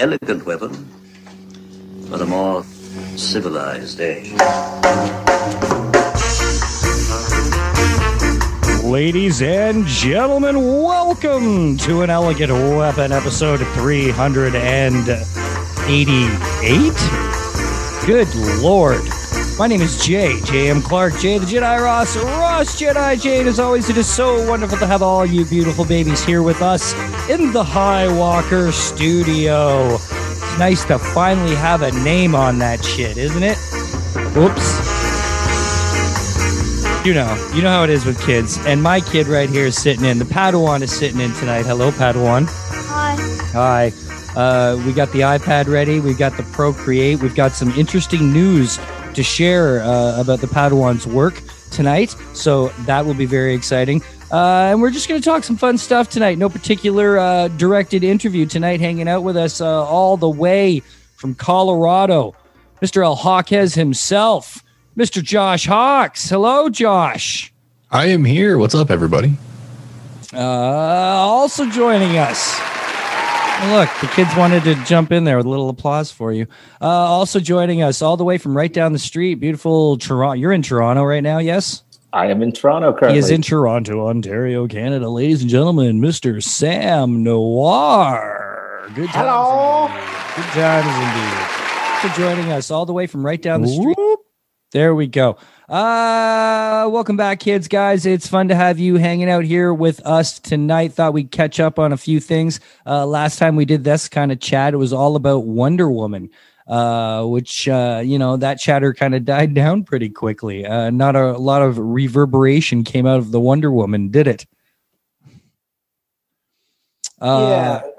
elegant weapon, but a more civilized age. Ladies and gentlemen, welcome to an Elegant Weapon episode 388. Good lord. My name is Jay, J.M. Clark, Jay the Jedi Ross, Ross Jedi Jade. As always, it is so wonderful to have all you beautiful babies here with us in the High Walker studio. It's nice to finally have a name on that shit, isn't it? Whoops. You know, you know how it is with kids. And my kid right here is sitting in. The Padawan is sitting in tonight. Hello, Padawan. Hi. Hi. Uh, we got the iPad ready. We've got the Procreate. We've got some interesting news to share uh, about the Padawan's work tonight. So that will be very exciting. Uh, and we're just going to talk some fun stuff tonight. No particular uh, directed interview tonight. Hanging out with us uh, all the way from Colorado, Mr. El Hawkes himself, Mr. Josh Hawks. Hello, Josh. I am here. What's up, everybody? Uh, also joining us. Look, the kids wanted to jump in there with a little applause for you. Uh, also joining us all the way from right down the street, beautiful Toronto. You're in Toronto right now, yes? I am in Toronto currently. He is in Toronto, Ontario, Canada. Ladies and gentlemen, Mr. Sam Noir. Good times. Hello. Indeed. Good times indeed. For joining us all the way from right down the street. There we go. Uh, welcome back, kids, guys. It's fun to have you hanging out here with us tonight. Thought we'd catch up on a few things. Uh, last time we did this kind of chat, it was all about Wonder Woman, uh, which, uh, you know, that chatter kind of died down pretty quickly. Uh, not a lot of reverberation came out of the Wonder Woman, did it? Uh, yeah.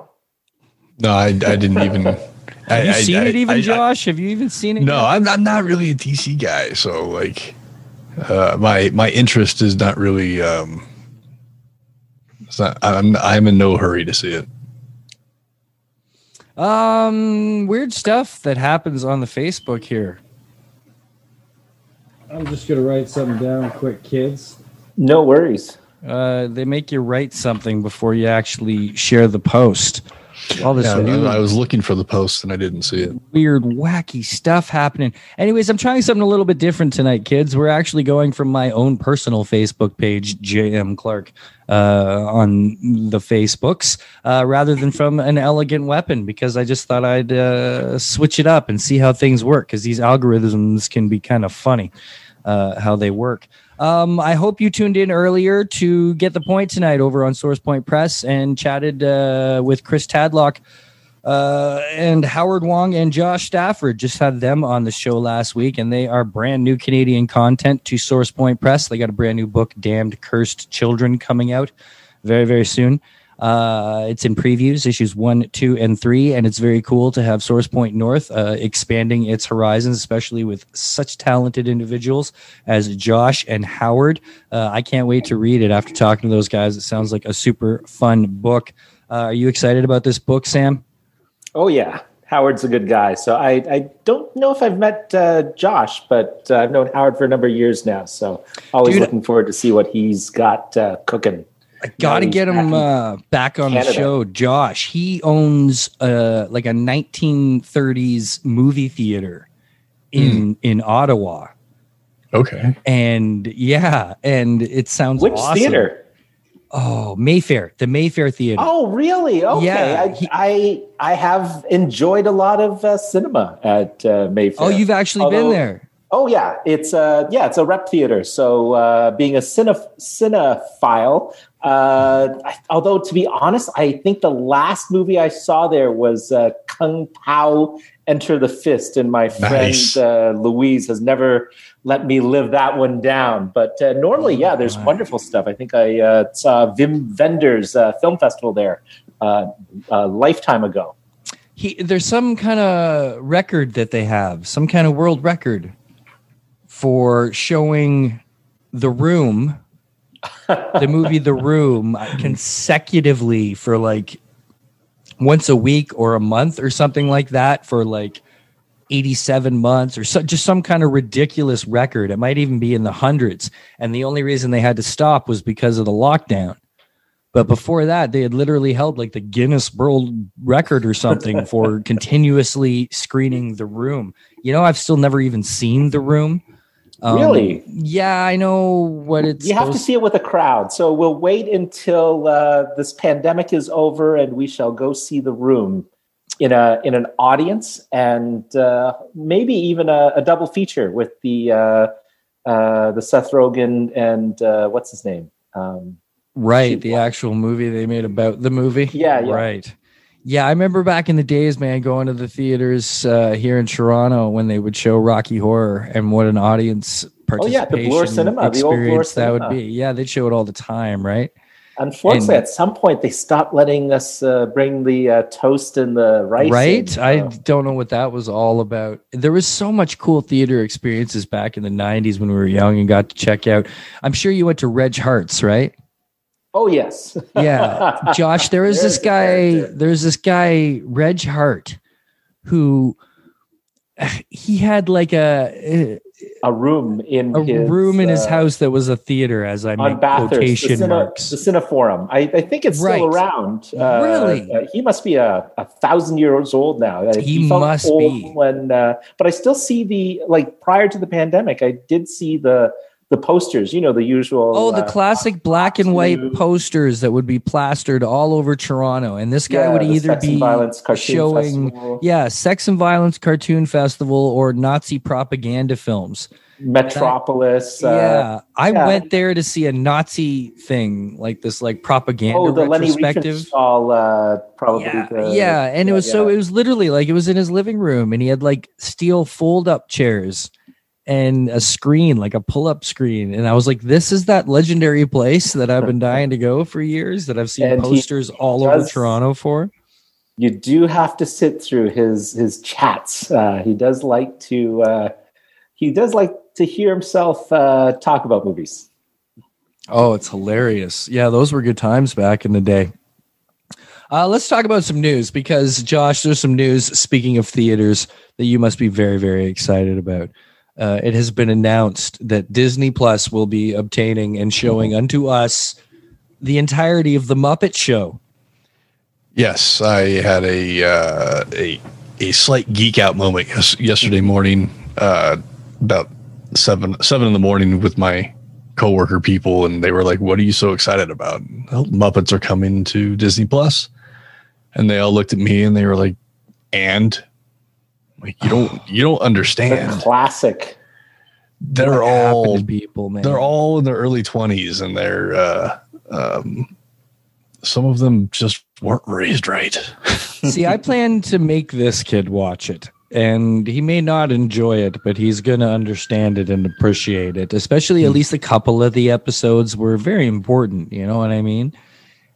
No, I, I didn't even. Have I, you I- seen I- it even, Josh? Have you even seen it? no, yet? I'm, I'm not really a DC guy, so like, uh, my my interest is not really. Um, it's not. I'm I'm in no hurry to see it. Um, weird stuff that happens on the Facebook here. I'm just gonna write something down quick, kids. No worries. Uh, they make you write something before you actually share the post. All this Yeah, new, I, I was looking for the post and I didn't see it. weird, wacky stuff happening. Anyways, I'm trying something a little bit different tonight, kids. We're actually going from my own personal Facebook page, JM Clark, uh, on the Facebooks, uh, rather than from an elegant weapon, because I just thought I'd uh, switch it up and see how things work, because these algorithms can be kind of funny uh, how they work. Um, I hope you tuned in earlier to get the point tonight over on Source Point Press and chatted uh, with Chris Tadlock uh, and Howard Wong and Josh Stafford. Just had them on the show last week, and they are brand new Canadian content to Source Point Press. They got a brand new book, Damned Cursed Children, coming out very, very soon. Uh, it's in previews, issues one, two, and three, and it's very cool to have Source Point North uh, expanding its horizons, especially with such talented individuals as Josh and Howard. Uh, I can't wait to read it after talking to those guys. It sounds like a super fun book. Uh, are you excited about this book, Sam? Oh yeah. Howard's a good guy. So I, I don't know if I've met uh, Josh, but uh, I've known Howard for a number of years now. So always Dude- looking forward to see what he's got uh, cooking. I got to he's get him back uh, back on the show. Josh, he owns uh, like a 1930s movie theater in in Ottawa, Okay. and yeah, and it sounds Which awesome. theater? Oh, Mayfair, the Mayfair Theater. Oh, really? Okay. Yeah, I, he- I I have enjoyed a lot of uh, cinema at uh, Mayfair. Oh, you've actually been there. Oh yeah, it's uh yeah, it's a rep theater. So uh, being a cine cinephile, uh, I, although to be honest, I think the last movie I saw there was uh, Kung Pao Enter the Fist, and my friend Nice. uh, Louise has never let me live that one down. But uh, normally, yeah, there's wonderful stuff. I think I uh, saw Wim Wenders uh, film festival there uh, a lifetime ago. He, there's some kind of record that they have, some kind of world record for showing The Room, the movie The Room, consecutively for like once a week or a month or something like that for like 87 months or so, just some kind of ridiculous record. It might even be in the hundreds. And the only reason they had to stop was because of the lockdown. But before that, they had literally held like the Guinness World Record or something for continuously screening the room. You know, I've still never even seen the room. Um, Really? Yeah, I know what it's. You have to see it with a crowd. So we'll wait until uh, this pandemic is over, and we shall go see the room in a in an audience, and uh, maybe even a, a double feature with the uh, uh, the Seth Rogen and uh, what's his name? Um, right the actual movie they made about the movie. Yeah, yeah. right. Yeah, I remember back in the days, man, going to the theaters uh, here in Toronto when they would show Rocky Horror, and what an audience Oh, yeah, the Bloor participation Cinema, the old Bloor experience that would be. Yeah, they'd show it all the time, right? unfortunately, And- at some point, they stopped letting us uh, bring the uh, toast and the rice. right in. i don't know what that was all about there was so much cool theater experiences back in the 90s when we were young and got to check out i'm sure you went to Reg Hart's right oh yes, yeah josh there was There's this guy there's this guy reg hart who he had like a a room in a his, room in his uh, house that was a theater as i on make Bathurst, the, quotation Cine, marks the Cineforum. I, I think it's Right. still around. Uh, Really? uh, he must be a, a thousand years old now. Uh, He must old be. When, uh, but I still see the like prior to the pandemic. I did see the the posters. You know, the usual. Oh, the uh, classic black and white posters that would be plastered all over Toronto. And this guy yeah, would either be violence showing, festival, yeah, sex and violence cartoon festival or Nazi propaganda films. Metropolis. uh, yeah, I yeah. went there to see a Nazi thing, like this, like propaganda Oh, the Leni retrospective. Riefenstahl, uh, probably. Yeah, the, yeah, and it yeah, was so it was literally like it was in his living room, and he had like steel fold up chairs and a screen, like a pull up screen, and I was like, "This is that legendary place that I've been dying to go for years. That I've seen And posters all over Toronto for." you do have to sit through his his chats. Uh, he does like to uh, he does like to hear himself uh, talk about movies. Oh, it's hilarious. Yeah, those were good times back in the day. Uh, let's talk about some news because, Josh, there's some news, speaking of theaters, that you must be very, very excited about. Uh, it has been announced that Disney Plus will be obtaining and showing unto us the entirety of The Muppet Show. Yes, I had a uh, a a slight geek out moment yes, yesterday morning, uh, about seven seven in the morning with my coworker people, and they were like, "What are you so excited about?" Well, Muppets are coming to Disney Plus, and they all looked at me and they were like, "And." Like you don't you don't The understand. classic. They're What all to people, man. they're all in their early 20s and they're uh um some of them just weren't raised right See, I plan to make this kid watch it. And he may not enjoy it, but he's going to understand it and appreciate it. Especially at least a couple of the episodes were very important. You know what I mean?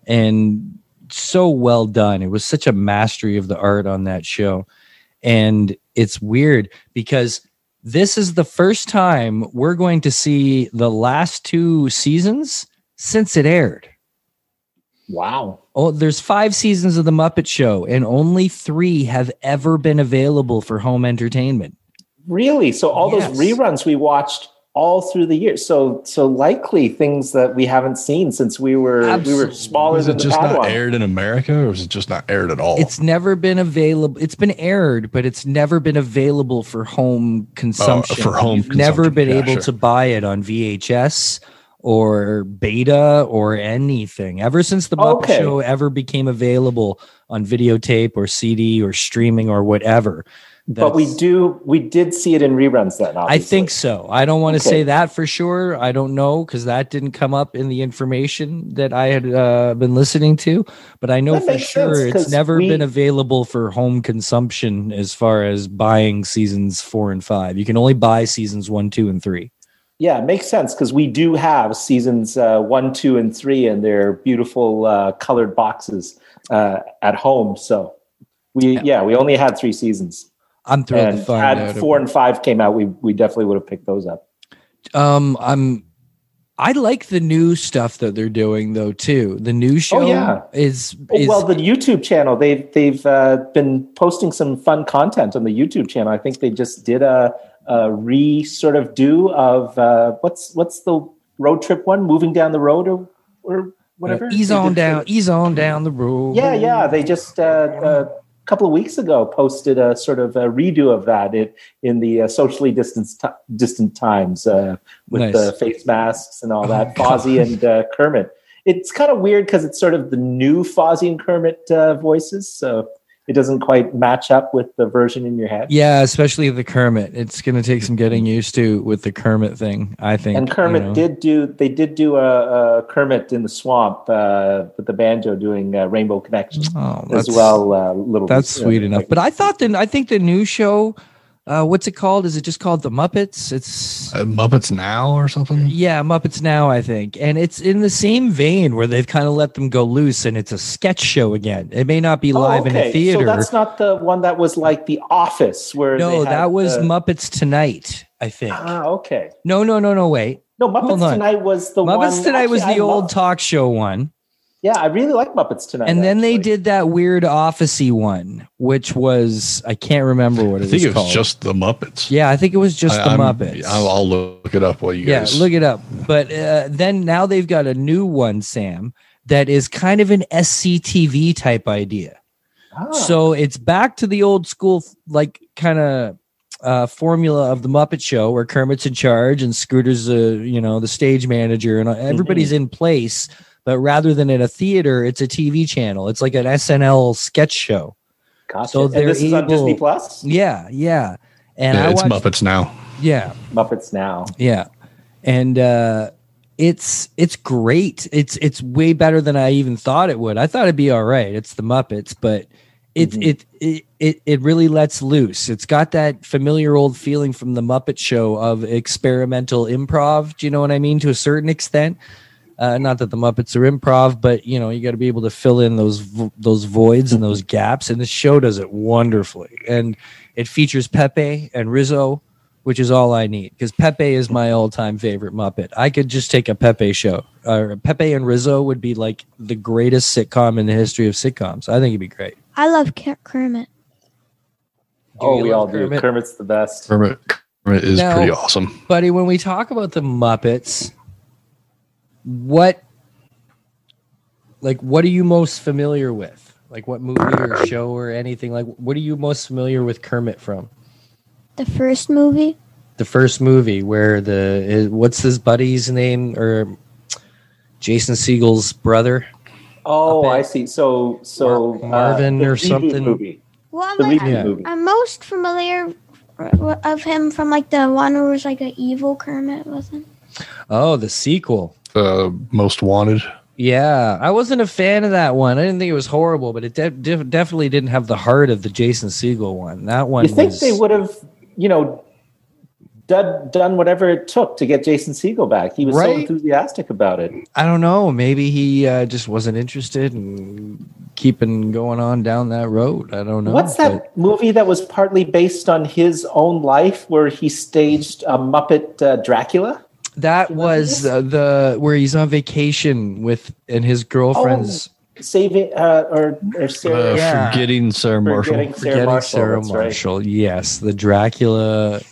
And so well done. It was such a mastery of the art on that show. And it's weird because this is the first time we're going to see the last two seasons since it aired. Wow. Oh, there's five seasons of the Muppet Show, and only three have ever been available for home entertainment. Really? So all Yes. those reruns we watched all through the years. So so likely things that we haven't seen since we were we were smaller was than it the just not Padawan. aired in america or is it just not aired at all It's never been available. It's been aired, but it's never been available for home consumption. Oh, for home You've never been Yeah, able sure. to buy it on VHS or beta or anything. Ever since the Muppet Okay. Show ever became available on videotape or CD or streaming or whatever. But we do we did see it in reruns then. I think so. I don't want to Okay. say that for sure. I don't know because that didn't come up in the information that I had uh, been listening to. But I know That for sure sense, it's never we- been available for home consumption as far as buying seasons four and five. You can only buy seasons one, two, and three. Yeah, it makes sense because we do have seasons uh, one, two, and three, and they're beautiful uh, colored boxes uh, at home. So we yeah. we only had three seasons, I'm thrilled to and find had out. four and five came out, we we definitely would have picked those up. um, I'm. I like the new stuff that they're doing though too. The new show Oh, yeah. is, Oh, is well, the YouTube channel they've they've uh, been posting some fun content on the YouTube channel. I think they just did a, a re sort of do of uh, what's what's the road trip one, moving down the road or or whatever. ease on down, ease on down the road. Yeah, yeah. They just uh, a couple of weeks ago posted a sort of a redo of that in, in the uh, socially distanced ti distant times uh, with Nice. the face masks and all Oh, that. Fozzie and uh, Kermit. It's kind of weird because it's sort of the new Fozzie and Kermit uh, voices, so it doesn't quite match up with the version in your head. Yeah, especially the Kermit. It's going to take some getting used to with the Kermit thing, I think. And Kermit you know. did do they did do a, a Kermit in the swamp uh, with the banjo doing uh, Rainbow Connection Oh, as well. Uh, little That's sweet uh, enough. But I thought that I think the new show, uh, what's it called? Is it just called The Muppets? It's Uh, Muppets Now or something. yeah, Muppets Now, I think, and it's in the same vein where they've kind of let them go loose, and it's a sketch show again. It may not be Oh, live in a theater. So that's not the one that was like The Office, where no, they had that was the- Muppets Tonight. I think. ah okay. no, no, no, no. Wait, No, Muppets. Tonight was the one. Muppets Tonight was the I old love- talk show one. Yeah, I really like Muppets Tonight. and then they did that weird officey one, which was I can't remember what it I it think was it was called. just the Muppets. yeah, I think it was just I- the I'm- Muppets. I'll, I'll look it up while you yeah, guys. look it up. But uh, then now they've got a new one, Sam, that is kind of an SCTV type idea. Ah, So it's back to the old school, like kind of uh, formula of the Muppet Show, where Kermit's in charge and Scooter's, uh, you know, the stage manager, and everybody's in place. But rather than at a theater, it's a TV channel. It's like an SNL sketch show. gotcha. so and they're this is on Disney Plus. Yeah, yeah. And yeah, I it's watched, Muppets Now. Yeah, Muppets Now. yeah, and uh, it's it's great. It's it's way better than I even thought it would. I thought it'd be all right. It's the Muppets, but it Mhm. it, it it it really lets loose. It's got that familiar old feeling from the Muppet Show of experimental improv. Do you know what I mean? To a certain extent. Uh, not that the Muppets are improv, but you know you got to be able to fill in those vo- those voids and those gaps, and the show does it wonderfully. And it features Pepe and Rizzo, which is all I need because Pepe is my all time favorite Muppet. I could just take a Pepe show. Uh, Pepe and Rizzo would be like the greatest sitcom in the history of sitcoms. I think it'd be great. I love Kermit. Do oh, we love all do. Kermit's the best. Kermit, Kermit is Now- pretty awesome. buddy, when we talk about the Muppets, what like what are you most familiar with? Like what movie or show or anything? Like what are you most familiar with Kermit from? The first movie. The first movie where the is, what's his buddy's name or Jason Segel's brother? Oh, I see. So, so Mar- uh, Marvin the or reboot something? Movie. Well, The like, reboot Yeah. movie. I'm most familiar of him from like the one where it was like an evil Kermit, wasn't? Oh, the sequel. Uh, most wanted. Yeah, I wasn't a fan of that one. I didn't think it was horrible, but it de- def- definitely didn't have the heart of the Jason Segel one. That one. You think was- they would have, you know, done done whatever it took to get Jason Segel back? He was so enthusiastic about it. I don't know. Maybe he uh, just wasn't interested in keeping going on down that road. I don't know. What's but- that movie that was partly based on his own life, where he staged a Muppet uh, Dracula? That You was uh, the where he's on vacation with and his girlfriend's Saving uh, or or Sarah, Uh, Yeah. Forgetting Sarah Marshall. forgetting Sarah forgetting Marshall. Sarah that's right. Yes, the Dracula.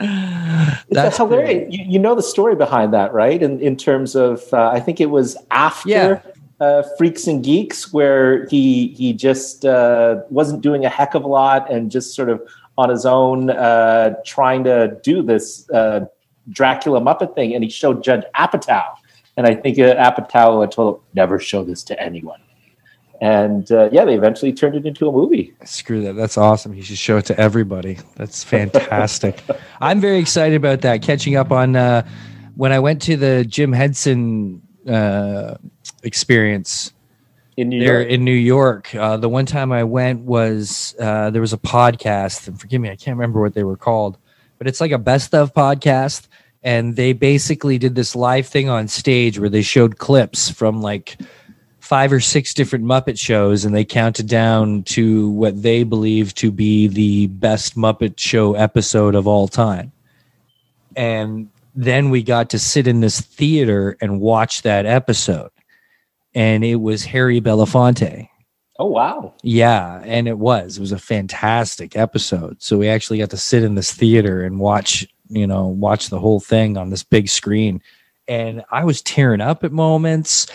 It's That's a hilarious. You, you know the story behind that, right? In in terms of, uh, I think it was after Yeah. uh, Freaks and Geeks, where he he just uh, wasn't doing a heck of a lot and just sort of on his own uh, trying to do this uh, Dracula Muppet thing, and he showed Judd Apatow, and I think uh, Apatow told him never show this to anyone. And uh, yeah, they eventually turned it into a movie. Screw that. That's awesome. He should show it to everybody. That's fantastic. I'm very excited about that. Catching up on uh, when I went to the Jim Henson uh, experience In New there York. in New York. Uh, the one time I went was uh, there was a podcast, and forgive me, I can't remember what they were called, but it's like a best of podcast. And they basically did this live thing on stage where they showed clips from like five or six different Muppet shows, and they counted down to what they believe to be the best Muppet Show episode of all time. And then we got to sit in this theater and watch that episode and it was Harry Belafonte. oh wow! Yeah, and it was. It was a fantastic episode. So we actually got to sit in this theater and watch, you know, watch the whole thing on this big screen. and I was tearing up at moments.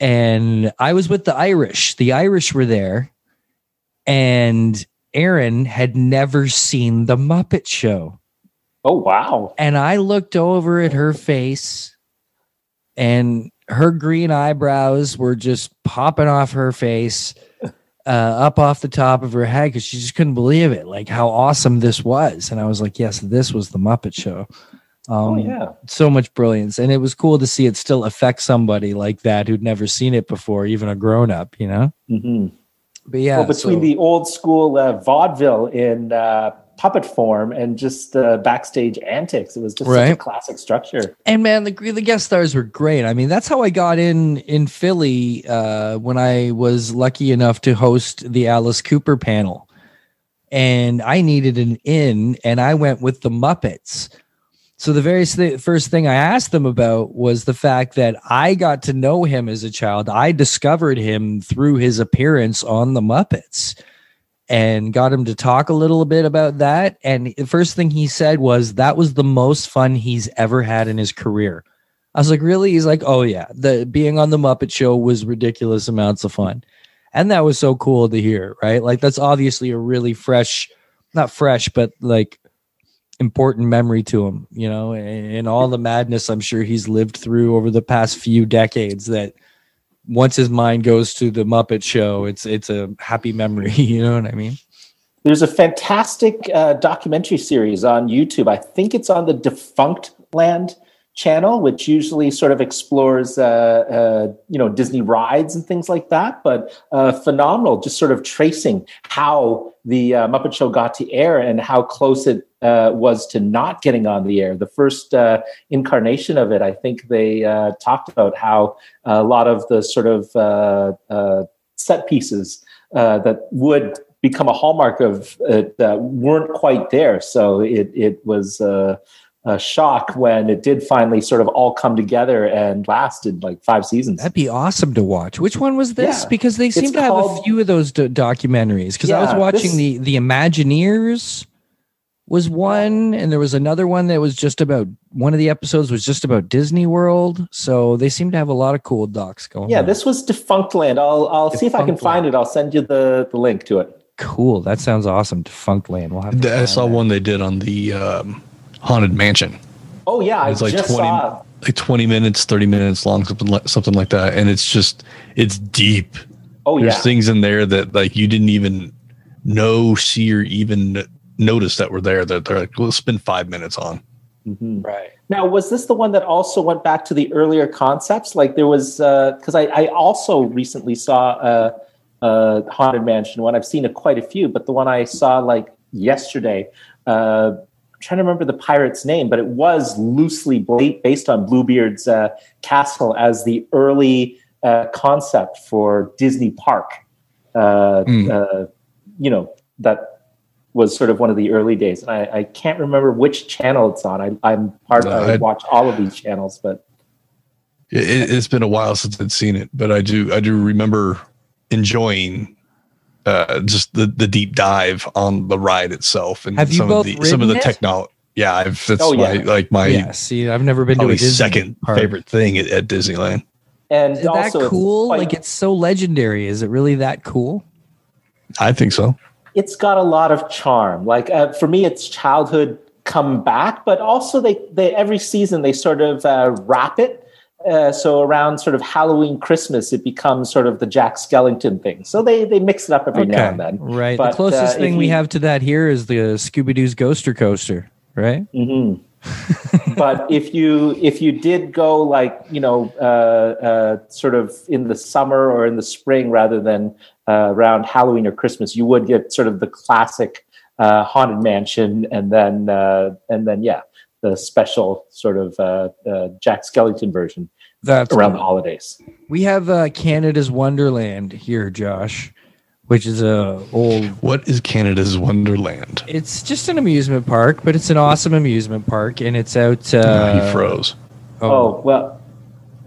And I was with the Irish. The Irish were there, and Aaron had never seen the Muppet Show. Oh wow! And I looked over at her face, and her green eyebrows were just popping off her face, uh, up off the top of her head because she just couldn't believe it, like how awesome this was. And I was like, yes, this was the Muppet Show. Um, oh yeah. so much brilliance, and it was cool to see it still affect somebody like that who'd never seen it before, even a grown up, you know. hmm But yeah, well, between so- the old school uh, vaudeville in uh, puppet form and just uh, backstage antics, it was just such a classic structure. And man, the the guest stars were great. I mean, that's how I got in in Philly uh, when I was lucky enough to host the Alice Cooper panel, and I needed an in, and I went with the Muppets. So the very th- first thing I asked them about was the fact that I got to know him as a child. I discovered him through his appearance on the Muppets and got him to talk a little bit about that. And the first thing he said was that was the most fun he's ever had in his career. I was like, really? He's like, oh yeah, the being on the Muppet Show was ridiculous amounts of fun, and that was so cool to hear. Right? Like that's obviously a really fresh, not fresh, but like important memory to him. You know, and, and all the madness I'm sure he's lived through over the past few decades. That once his mind goes to the Muppet Show, it's it's a happy memory. You know what I mean? There's a fantastic uh, documentary series on YouTube. I think it's on the Defunct Land channel, which usually sort of explores, uh, uh, you know, Disney rides and things like that. But uh, phenomenal, just sort of tracing how the uh, Muppet Show got to air and how close it uh, was to not getting on the air. The first uh, incarnation of it, I think they talked about how a lot of the sort of set pieces that would become a hallmark of it uh, weren't quite there. So it it was a shock when it did finally sort of all come together and lasted like five seasons. That'd be awesome to watch. Which one was this? Yeah. Because they seem It's to have a few of those do- documentaries. Because I was watching this- the the Imagineers was one, and there was another one that was just about one of the episodes was just about Disney World. So they seem to have a lot of cool docs going. Yeah, on. this was Defunctland. I'll I'll see if I can Defunct find it. I'll send you the the link to it. cool. That sounds awesome. Defunctland. We'll have. To I saw that. one they did on the um, haunted mansion. Oh yeah, I It's like just 20 saw. like 20 minutes 30 minutes long something like, something like that and it's just it's deep Oh there's yeah, things in there that like you didn't even know see or even notice that were there that they're like we'll spend five minutes on Mhm. Right. Now, was this the one that also went back to the earlier concepts? Like there was, because I, I also recently saw a, a haunted mansion one. I've seen a, quite a few, but the one I saw like yesterday, uh, I'm trying to remember the pirate's name, but it was loosely based on Bluebeard's uh, castle as the early uh, concept for Disney Park. Uh, Mm. uh, you know that was sort of one of the early days, and I, I can't remember which channel it's on. I, I'm part. No, I I- watch all of these channels, but it, it's been a while since i'd seen it but i do i do remember enjoying uh just the the deep dive on the ride itself and Have you some both of the some of the it? technology yeah i've that's Oh, my like my yeah. See, I've never been to a Disney second park. favorite thing at, at disneyland and Is that also it's cool? quite- like it's so legendary. Is it really that cool? i think so it's got a lot of charm. Like uh, for me, it's childhood come back, but also they they every season they sort of uh, wrap it. Uh, so around sort of Halloween, Christmas, it becomes sort of the Jack Skellington thing. So they they mix it up every now and then. Right. But, the closest uh, thing if we have to that here is the Scooby Doo's Ghoster Coaster, right? hmm but if you if you did go like you know uh, uh, sort of in the summer or in the spring rather than uh, around Halloween or Christmas, you would get sort of the classic uh, haunted mansion, and then uh, and then yeah, the special sort of uh, uh, Jack Skellington version That's around the holidays. We have uh, Canada's Wonderland here, Josh, which is a old. what is canada's wonderland It's just an amusement park, but it's an awesome amusement park, and it's out. Uh, he froze Oh, Oh well,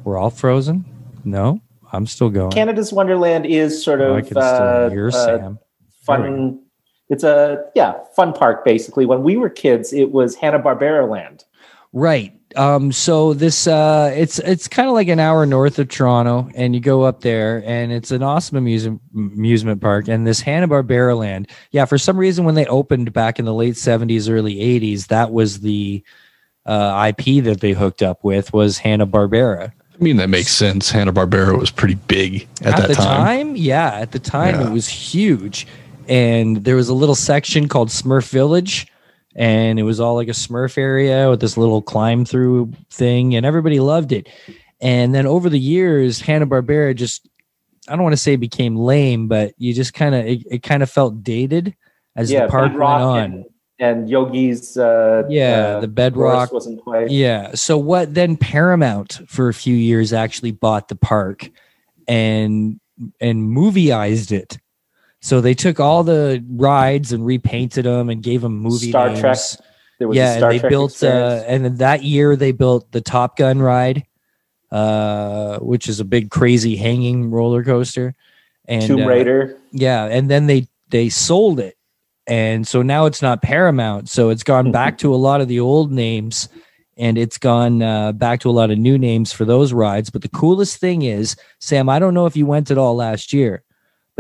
we're all frozen. No, I'm still going. Canada's Wonderland is sort Oh, I of can still uh, hear uh, Sam. fun. It's a yeah fun park basically. When we were kids, it was Hanna Barbera Land. Right. Um, so this uh, it's it's kind of like an hour north of Toronto, and you go up there, and it's an awesome amusement amusement park. And this Hanna Barbera land, yeah, for some reason when they opened back in the late seventies, early eighties, that was the uh, IP that they hooked up with was Hanna Barbera. I mean, that makes sense. Hanna Barbera was pretty big at, that the time. yeah, at the time Yeah. it was huge, and there was a little section called Smurf Village, and it was all like a Smurf area with this little climb through thing, and everybody loved it. And then over the years, Hanna Barbera just I don't want to say became lame, but you just kind of it, it kind of felt dated as yeah, the park went on. and, and Yogi's. Uh, Yeah, uh, the Bedrock wasn't quite. Yeah. So what then Paramount for a few years actually bought the park and and movieized it. So they took all the rides and repainted them and gave them movie Star names. Trek. There was a yeah, Star and they Trek built uh, and then that year they built the Top Gun ride, uh, which is a big crazy hanging roller coaster. And Tomb uh, Raider. yeah, and then they they sold it, and so now it's not Paramount. So it's gone back to a lot of the old names, and it's gone uh, back to a lot of new names for those rides. But the coolest thing is, Sam, I don't know if you went at all last year,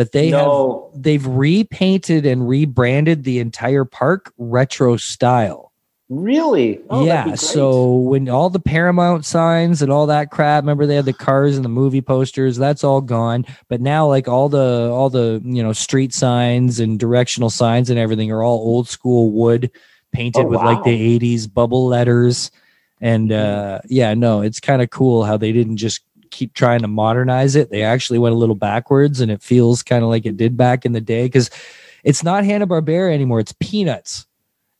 but they no, have they've repainted and rebranded the entire park retro style really. Oh, yeah. So when all the Paramount signs and all that crap, remember they had the cars and the movie posters, that's all gone. But now like all the all the you know street signs and directional signs and everything are all old school wood painted Oh, with like the 80s bubble letters. And uh yeah, no, it's kind of cool how they didn't just keep trying to modernize it. They actually went a little backwards and it feels kind of like it did back in the day cuz it's not Hanna-Barbera anymore, it's Peanuts.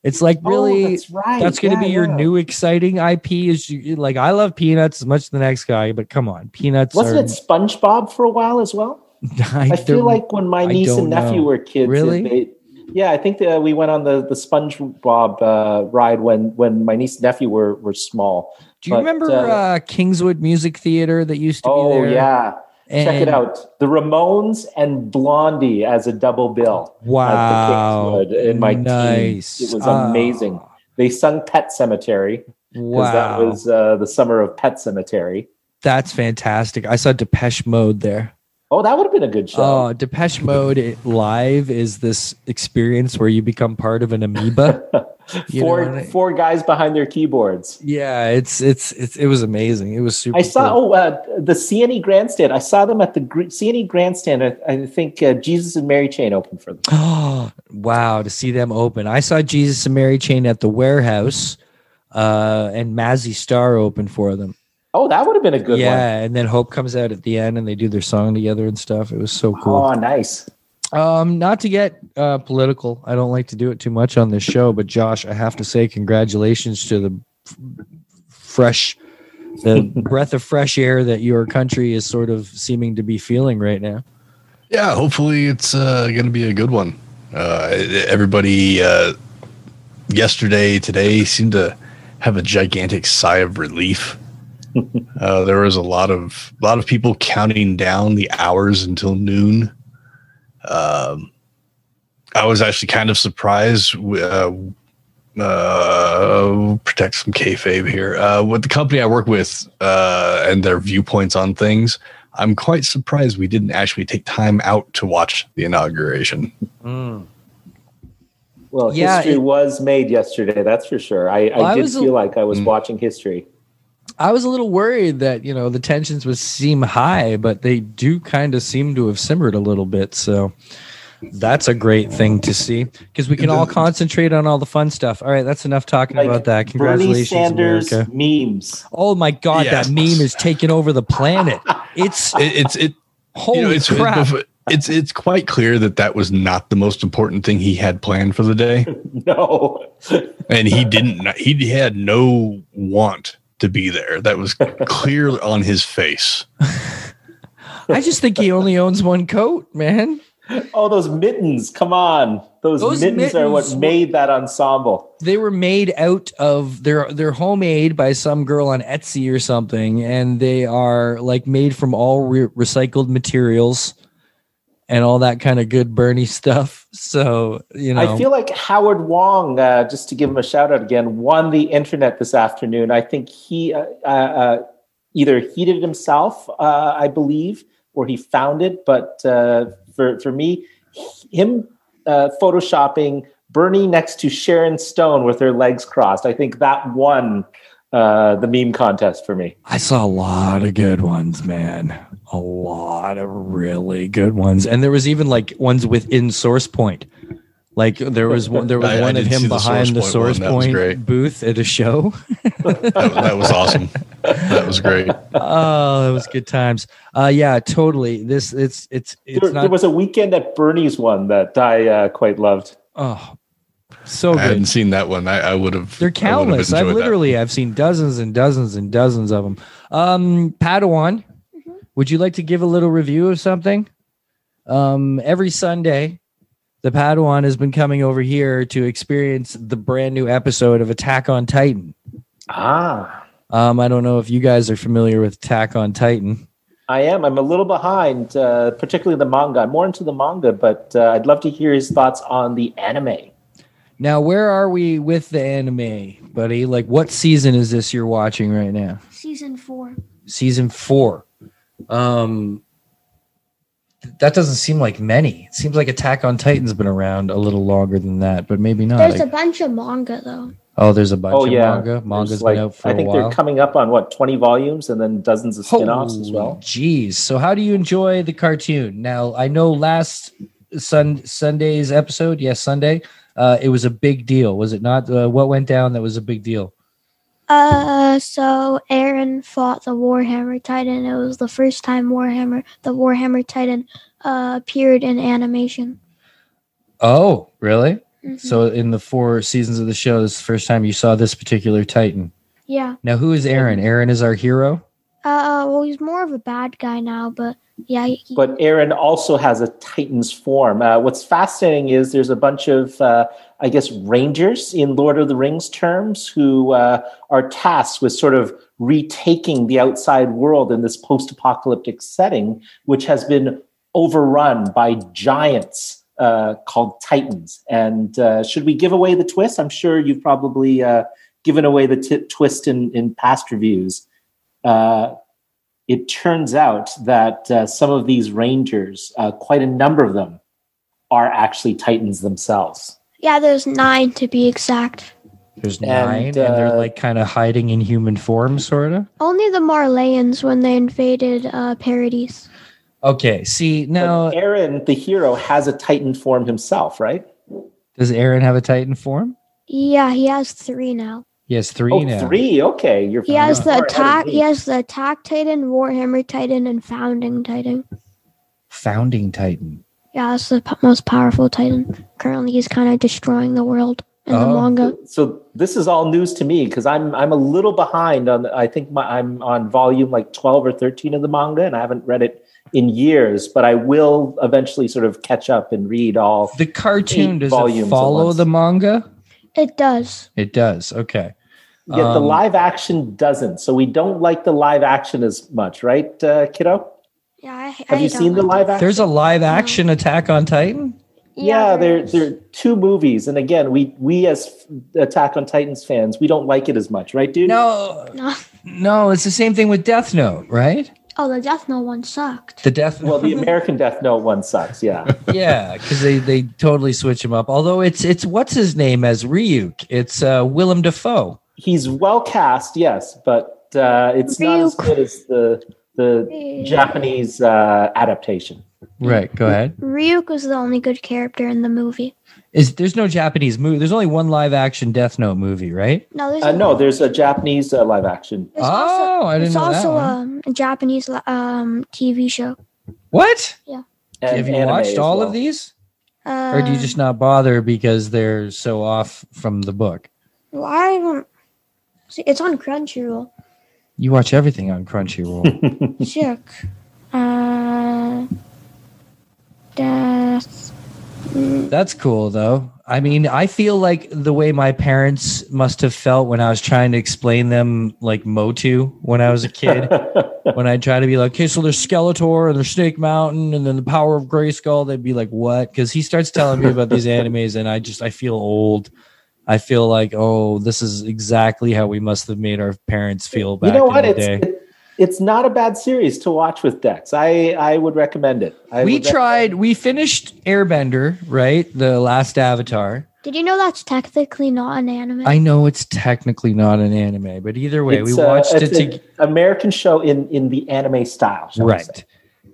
It's like Oh, really that's right. that's going to Yeah, be your yeah. new exciting IP. Is you, like I love Peanuts as much as the next guy, but come on, Peanuts Wasn't are. it SpongeBob for a while as well? I, I feel like when my niece and nephew know. were kids, Really? they- yeah, I think that we went on the the SpongeBob uh, ride when when my niece and nephew were were small. Do you but, remember uh, uh, Kingswood Music Theater that used to be Oh there? yeah, check it out. The Ramones and Blondie as a double bill. Wow, at the Kingswood in my nice. It was Ah, amazing. They sung Pet Sematary because Wow, that was uh, the summer of Pet Sematary. that's fantastic. I saw Depeche Mode there. Oh, that would have been a good show. Oh, Depeche Mode live is this experience where you become part of an amoeba. four I- four guys behind their keyboards. yeah, it's it's it's it was amazing. It was super. I saw cool. oh uh, the CNE Grandstand. I saw them at the CNE Grandstand. I, I think uh, Jesus and Mary Chain opened for them. Oh, wow, to see them open. I saw Jesus and Mary Chain at the warehouse, uh, and Mazzy Star open for them. Oh, that would have been a good one. yeah, and then Hope comes out at the end and they do their song together and stuff. It was so cool. Oh, nice. Um, not to get uh, political, I don't like to do it too much on this show, but Josh, I have to say congratulations to the f- fresh, the breath of fresh air that your country is sort of seeming to be feeling right now. Yeah, hopefully it's uh, going to be a good one. Uh, everybody uh, yesterday, today seemed to have a gigantic sigh of relief. Uh, there was a lot of a lot of people counting down the hours until noon. Um, I was actually kind of surprised. Uh, uh, protect some kayfabe here. Uh, with the company I work with uh, and their viewpoints on things, I'm quite surprised we didn't actually take time out to watch the inauguration. Well, Yeah, history it- was made yesterday. That's for sure. I, Well, I I did a- feel like I was Mm. watching history. I was a little worried that you know the tensions would seem high, but they do kind of seem to have simmered a little bit. So that's a great thing to see because we can all concentrate on all the fun stuff. All right, that's enough talking Like about that. Bernie Congratulations, Sanders America! memes. Oh my God, Yes. that meme is taking over the planet. It's It, it's it. holy you know, it's crap. it's it's quite clear that that was not the most important thing he had planned for the day, No. and he didn't. He had no want to be there. That was clear on his face. I just think he only owns one coat, man. Oh, those mittens. Come on. Those, Those mittens, are what made that ensemble. they were made out of they're they're homemade by some girl on Etsy or something, and they are like made from all re- recycled materials. And all that kind of good Bernie stuff. So you know, I feel like Howard Wong, uh, just to give him a shout out again, won the internet this afternoon. I think he uh, uh, uh either he did it himself, uh, I believe, or he found it. But uh, for for me, him photoshopping Bernie next to Sharon Stone with her legs crossed, I think that won the meme contest for me. I saw a lot of good ones, man a lot of really good ones, and there was even like ones within Source Point. Like there was one, there was I- I one of him the behind the Source Source Point one. That was Point booth at a show. That, that was awesome. That was great. oh, that was good times. Uh, yeah, totally. This it's it's it's There, not. there was a weekend at Bernie's one that I uh, quite loved. oh, so good. I hadn't seen that one. I, I would have. They're countless. I've literally I've seen dozens and dozens and dozens of them. Um, Padawan, would you like to give a little review of something? Um, every Sunday, the Padawan has been coming over here to experience the brand new episode of Attack on Titan. Ah, Um, I don't know if you guys are familiar with Attack on Titan. I am. I'm a little behind, uh, particularly the manga. I'm more into the manga, but uh, I'd love to hear his thoughts on the anime. Now, where are we with the anime, buddy? Like, what season is this you're watching right now? Season four. season four. Um, that doesn't seem like many. It seems like Attack on Titan's been around a little longer than that, but maybe not. There's Like- a bunch of manga though. oh, there's a bunch Oh of yeah, manga. There's Manga's like been out for I a think they're coming up on what 20 volumes and then dozens of spin-offs as well. Geez, so how do you enjoy the cartoon? Now, I know last Sun Sunday's episode, yes, Sunday, uh, it was a big deal, was it not? Uh, what went down that was a big deal? Uh, so Eren fought the Warhammer Titan. It was the first time Warhammer, the Warhammer Titan, uh, appeared in animation. Oh, really? Mhm. So, in the four seasons of the show, this is the first time you saw this particular Titan. yeah. Now, who is Eren? Eren is our hero. Uh, well, he's more of a bad guy now, but yeah. But Eren also has a Titan's form. Uh, what's fascinating is there's a bunch of, uh, I guess, rangers in Lord of the Rings terms who uh, are tasked with sort of retaking the outside world in this post-apocalyptic setting, which has been overrun by giants uh, called Titans. And uh, should we give away the twist? I'm sure you've probably uh, given away the t- twist in, in past reviews. Uh, it turns out that uh, some of these rangers, uh, quite a number of them, are actually titans themselves. yeah, there's nine to be exact. There's And, nine, and they're uh, like kind of hiding in human form, sort of. Only the Marleyans when they invaded uh, Paradise. Okay, see now, But Eren, the hero, has a titan form himself, right? does Eren have a Titan form? Yeah, he has three now. He has three Oh, now. three. Okay, you're. He has the attack. He has the attack Titan, Warhammer Titan, and Founding Titan. Founding Titan. Yeah, that's the p- most powerful Titan. Currently, he's kind of destroying the world in the Oh. manga. So this is all news to me because I'm I'm a little behind on. I think my, I'm on volume like twelve or thirteen of the manga, and I haven't read it in years. But I will eventually sort of catch up and read all. The cartoon does it follow the manga? It does. It does. Okay. Yeah, the Um, live action doesn't. So we don't like the live action as much, right, uh, kiddo? Yeah, I, Have you seen the live action? There's a live action Attack on Titan. yeah, there is. there are two movies, and again, we we as Attack on Titans fans, we don't like it as much, right, dude? No, No. no, it's the same thing with Death Note, right? Oh, the Death Note one sucked. The Death Well, the American Death Note one sucks. Yeah, yeah, because they they totally switch him up. Although it's it's what's his name as Ryuk. It's uh, Willem Dafoe. he's well cast, yes, but uh, it's not as good as the the Japanese uh, adaptation. Right. Go ahead. Ryuk was the only good character in the movie. Is there's no Japanese movie? There's only one live action Death Note movie, right? No, there's Uh, a, no, there's a Japanese uh, live action. there's Oh, also, I didn't know that It's also one. um, a Japanese um TV show. What? and Have you watched all well. of these, Uh, or do you just not bother because they're so off from the book? Well, I don't. See, it's on Crunchyroll. You watch everything on Crunchyroll. Sick. Uh, death. That's cool though. I mean, I feel like the way my parents must have felt when I was trying to explain them like Motu when I was a kid. when I try to be like, okay, so there's Skeletor and there's Snake Mountain and then the power of Grayskull, they'd be like, what? Because he starts telling me about these animes and I just I feel old. I feel like, oh, this is exactly how we must have made our parents feel back you know what? in the It's it- it's not a bad series to watch with Dex. I I would recommend it. I we tried, we finished Airbender, right? The last Avatar. Did you know that's technically not an anime? I know it's technically not an anime, but either way, we It's, uh, watched it it's to, an American show in in the anime style. shall we say. right.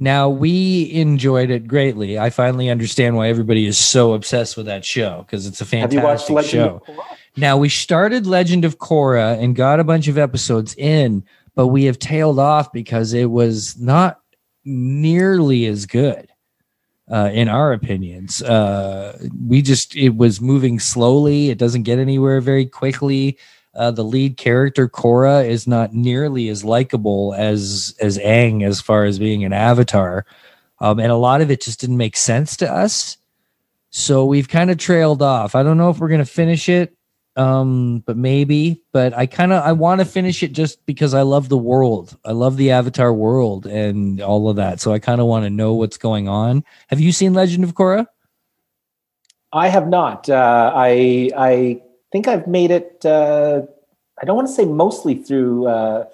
Now we enjoyed it greatly. I finally understand why everybody is so obsessed with that show because it's a Have you watched fantastic Legend show. of Korra? Now we started Legend of Korra and got a bunch of episodes in, but we have tailed off because it was not nearly as good. Uh, in our opinions, uh, we just it was moving slowly. It doesn't get anywhere very quickly. Uh, the lead character Korra is not nearly as likable as as Aang as far as being an avatar, um, and a lot of it just didn't make sense to us. So we've kind of trailed off. I don't know if we're gonna finish it um but maybe but i kind of i want to finish it just because i love the world i love the avatar world and all of that so i kind of want to know what's going on have you seen legend of korra I have not. Uh, I I think I've made it. Uh, I don't want to say mostly through uh,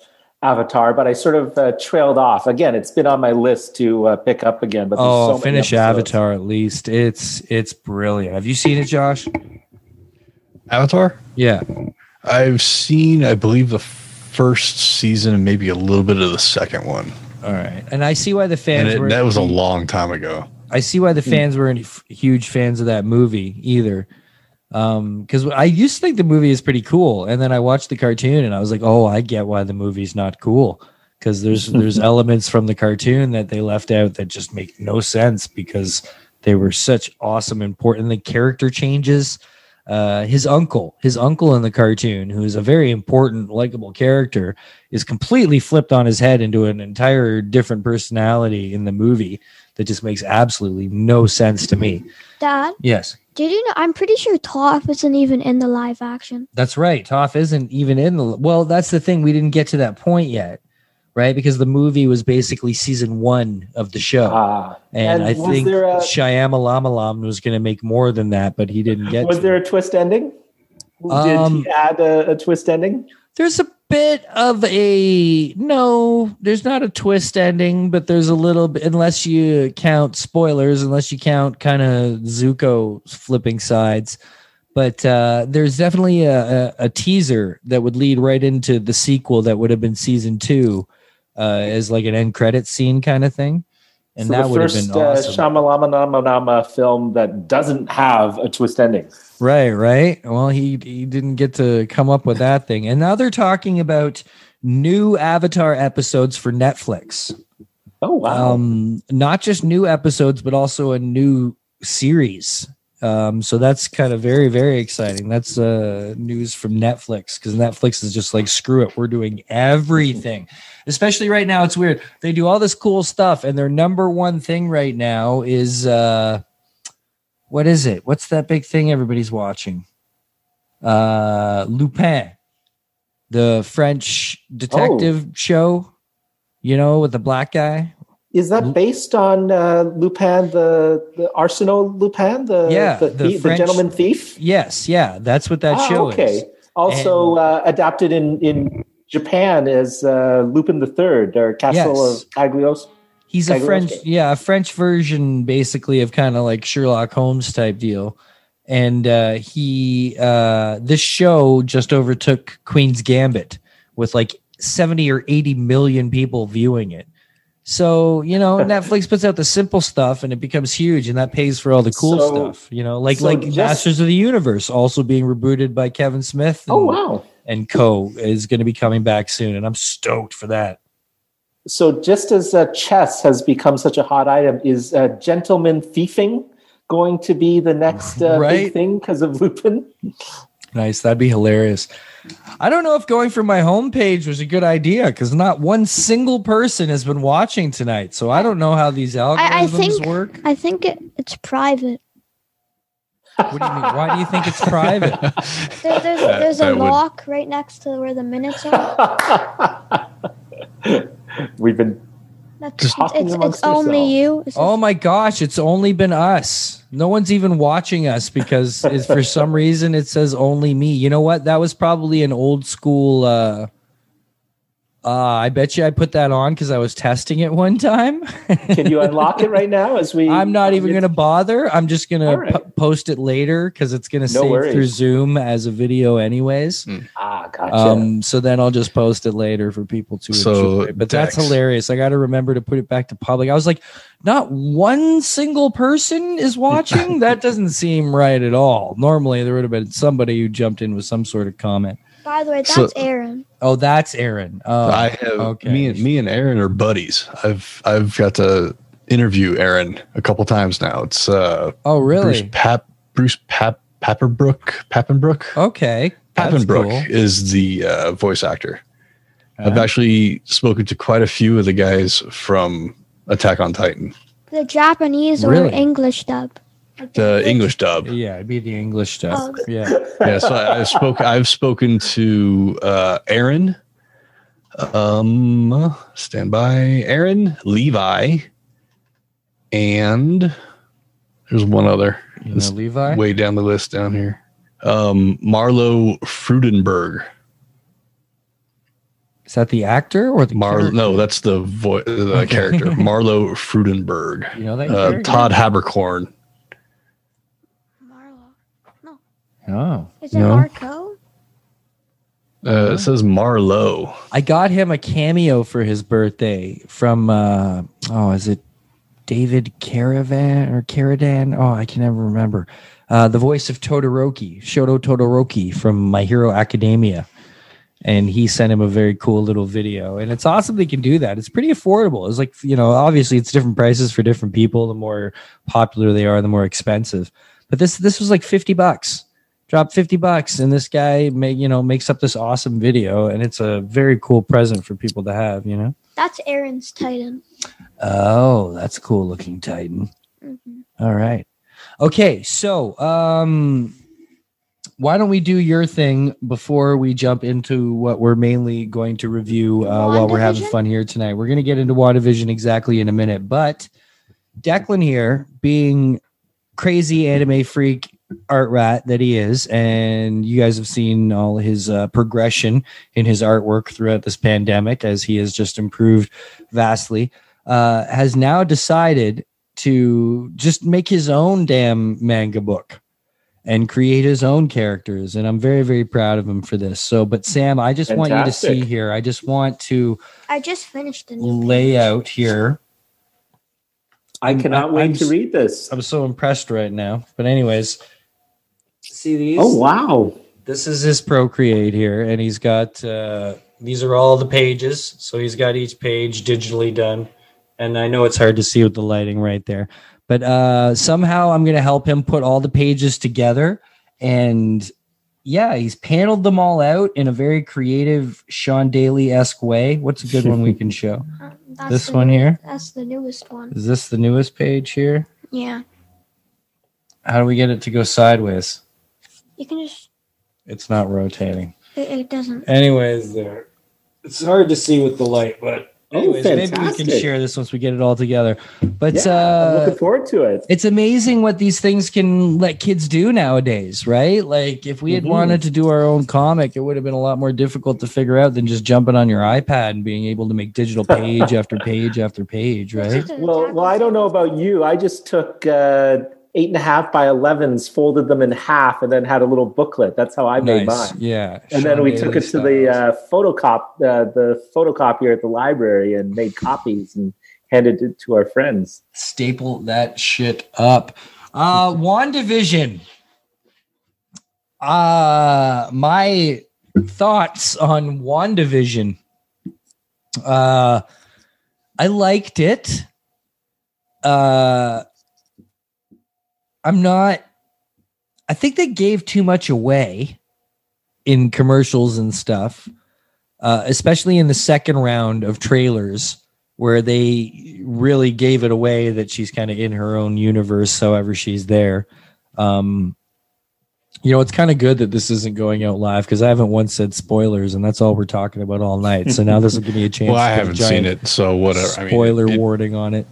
Avatar, but I sort of uh, trailed off. Again, it's been on my list to uh, pick up again. But oh so finish avatar at least it's it's brilliant have you seen it josh Avatar. yeah I've seen, I believe, the first season and maybe a little bit of the second one, all right and i see why the fans it, were that was a long time ago. I see why the fans weren't huge fans of that movie either. Um, because I used to think the movie is pretty cool, and then I watched the cartoon, and I was like, "Oh, I get why the movie's not cool." Because there's there's elements from the cartoon that they left out that just make no sense because they were such awesome, important. The character changes. Uh, his uncle, his uncle in the cartoon, who's a very important, likable character, is completely flipped on his head into an entire different personality in the movie that just makes absolutely no sense to me. Dad, Yes, did you know? I'm pretty sure Toph isn't even in the live action. that's right. Toph isn't even in the. Well, that's the thing. We didn't get to that point yet, right? Because the movie was basically season one of the show. Ah, and, I think a, Shyamalan was going to make more than that, but he didn't get was there it. a twist ending? Um, Did he add a, a twist ending? There's a bit of a no, there's not a twist ending, but there's a little bit unless you count spoilers, unless you count kind of Zuko flipping sides. But uh, there's definitely a, a, a teaser that would lead right into the sequel that would have been season two, uh, as like an end credit scene kind of thing, and so that would have been awesome. uh, Shyamalan film that doesn't have a twist ending. Right, right. Well, he he didn't get to come up with that thing. And now they're talking about new Avatar episodes for Netflix. Oh wow! Um not just new episodes but also a new series. Um so that's kind of very very exciting. That's uh news from Netflix cuz Netflix is just like screw it, we're doing everything. Especially right now it's weird. They do all this cool stuff and their number one thing right now is uh what is it? What's that big thing everybody's watching? Uh Lupin, the French detective show, you know, with the black guy. Is that based on uh, Lupin, the the Arsène Lupin, the Yeah, the, the thief, the French- gentleman thief? Yes, yeah, that's what that Ah, show okay. is. Also uh, adapted in in Japan as uh, Lupin the Third or Castle Yes. of Cagliostro. He's a French, yeah, a French version, basically of kind of like Sherlock Holmes type deal. And uh, he, uh, this show just overtook Queen's Gambit with like seventy or eighty million people viewing it. So you know, Netflix puts out the simple stuff, and it becomes huge, and that pays for all the cool So- stuff. You know, like so like just- Masters of the Universe, also being rebooted by Kevin Smith. Oh wow! and Co is going to be coming back soon, and I'm stoked for that. So just as uh, chess has become such a hot item, is uh, gentleman thiefing going to be the next uh, Right. big thing because of Lupin? Nice, that'd be hilarious. I don't know if going from my homepage was a good idea because not one single person has been watching tonight. So I don't know how these algorithms I think- work. I think it, it's private. What do you mean? Why do you think it's private? There, there's there's a that would- lock right next to where the minutes are. We've been That's, Just it's talking it's, amongst it's only you. It's Oh my gosh, it's only been us. No one's even watching us because it's, for some reason it says only me. You know what? That was probably an old school uh uh, I bet you I put that on because I was testing it one time. Can you unlock it right now? As we, I'm not even going to bother. I'm just going All to right. post it later because it's going to No save worries. through Zoom as a video, anyways. Ah, gotcha. Um, so then I'll just post it later for people to So, enjoy. But that's hilarious. I got to remember to put it back to public. I was like, not one single person is watching. that doesn't seem right at all. Normally, there would have been somebody who jumped in with some sort of comment. By the way, that's So- Eren. Oh, that's Eren. Oh, I have okay. me and me and Eren are buddies. I've I've got to interview Eren a couple times now. It's uh oh, Bruce really? Pap Bruce Pap Papperbrook Papenbrook. Okay. That's Papenbrook cool. is the uh, voice actor. I've Uh, actually spoken to quite a few of the guys from Attack on Titan, The Japanese Really? or English dub. The English dub. Yeah, it'd be the English dub. Oh. Yeah. yeah, so I, I've spoke. I've spoken to uh, Eren. Um, stand by, Aaron Levi, and there's one other. You know, Levi. way down the list down here. Um, Marlo Freudenberg. Is that the actor or the Mar character? no, that's the vo- the Okay. character. Marlo Freudenberg. You know that Uh, character? Todd Haberkorn. Marlo. Oh. Is it No. Marco? Uh, it says Marlowe. I got him a cameo for his birthday from uh oh, is it David Caravan or Caradan? Oh, I can never remember. Uh the voice of Todoroki, Shoto Todoroki from My Hero Academia. And he sent him a very cool little video. And it's awesome they can do that. It's pretty affordable. It's like, you know, obviously it's different prices for different people. The more popular they are, the more expensive. But this this was like 50 bucks drop 50 bucks and this guy make you know makes up this awesome video and it's a very cool present for people to have you know? That's Eren's Titan. oh that's a cool looking titan. Hmm all right. Okay so um why don't we do your thing before we jump into what we're mainly going to review uh, while we're having fun here tonight? We're going to get into WandaVision exactly in a minute but declan here being crazy anime freak art rat that he is and you guys have seen all his uh, progression in his artwork throughout this pandemic as he has just improved vastly uh, has now decided to just make his own damn manga book and create his own characters and i'm very very proud of him for this so but sam i just want you to see here i just want to I just finished the layout page. here I cannot I'm- wait I'm to read this. i'm so impressed right now but anyways see these Oh wow! this is his procreate here and he's got uh these are all the pages. So he's got each page digitally done. And i know it's hard to see with the lighting right there. But uh somehow i'm gonna help him put all the pages together. And yeah he's paneled them all out in a very creative sean daly-esque way. What's a good one we can show? Um, This the one new- here? That's the newest one. is this the newest page here? Yeah. how do we get it to go sideways You can just. it's not rotating It, it doesn't. Anyways, there. It's hard to see with the light, but Oh, anyways, maybe we can share this once we get it all together. But Yeah, I'm uh, looking forward to it. it's amazing what these things can let kids do nowadays, right? Like if we had Mhm. wanted to do our own comic, it would have been a lot more difficult to figure out than just jumping on your iPad and being able to make digital page after page after page, right? Well, well, I don't know about you. I just took uh, eight and a half by 11s, folded them in half, and then had a little booklet. That's how I made Nice. mine. Yeah. And then we Daly took it to styles. the uh, photocop, uh, the photocopier at the library, and made copies and handed it to our friends. staple that shit up. Uh WandaVision. Uh my thoughts on WandaVision. Uh I liked it. Uh I'm not I think they gave too much away in commercials and stuff. Uh, especially in the second round of trailers where they really gave it away that she's kind of in her own universe, however she's there. Um, You know, it's kind of good that this isn't going out live because I haven't once said spoilers, and that's all we're talking about all night. So now this will give me a chance. Well, I to haven't seen it, so whatever. I mean, Spoiler it- warning on it.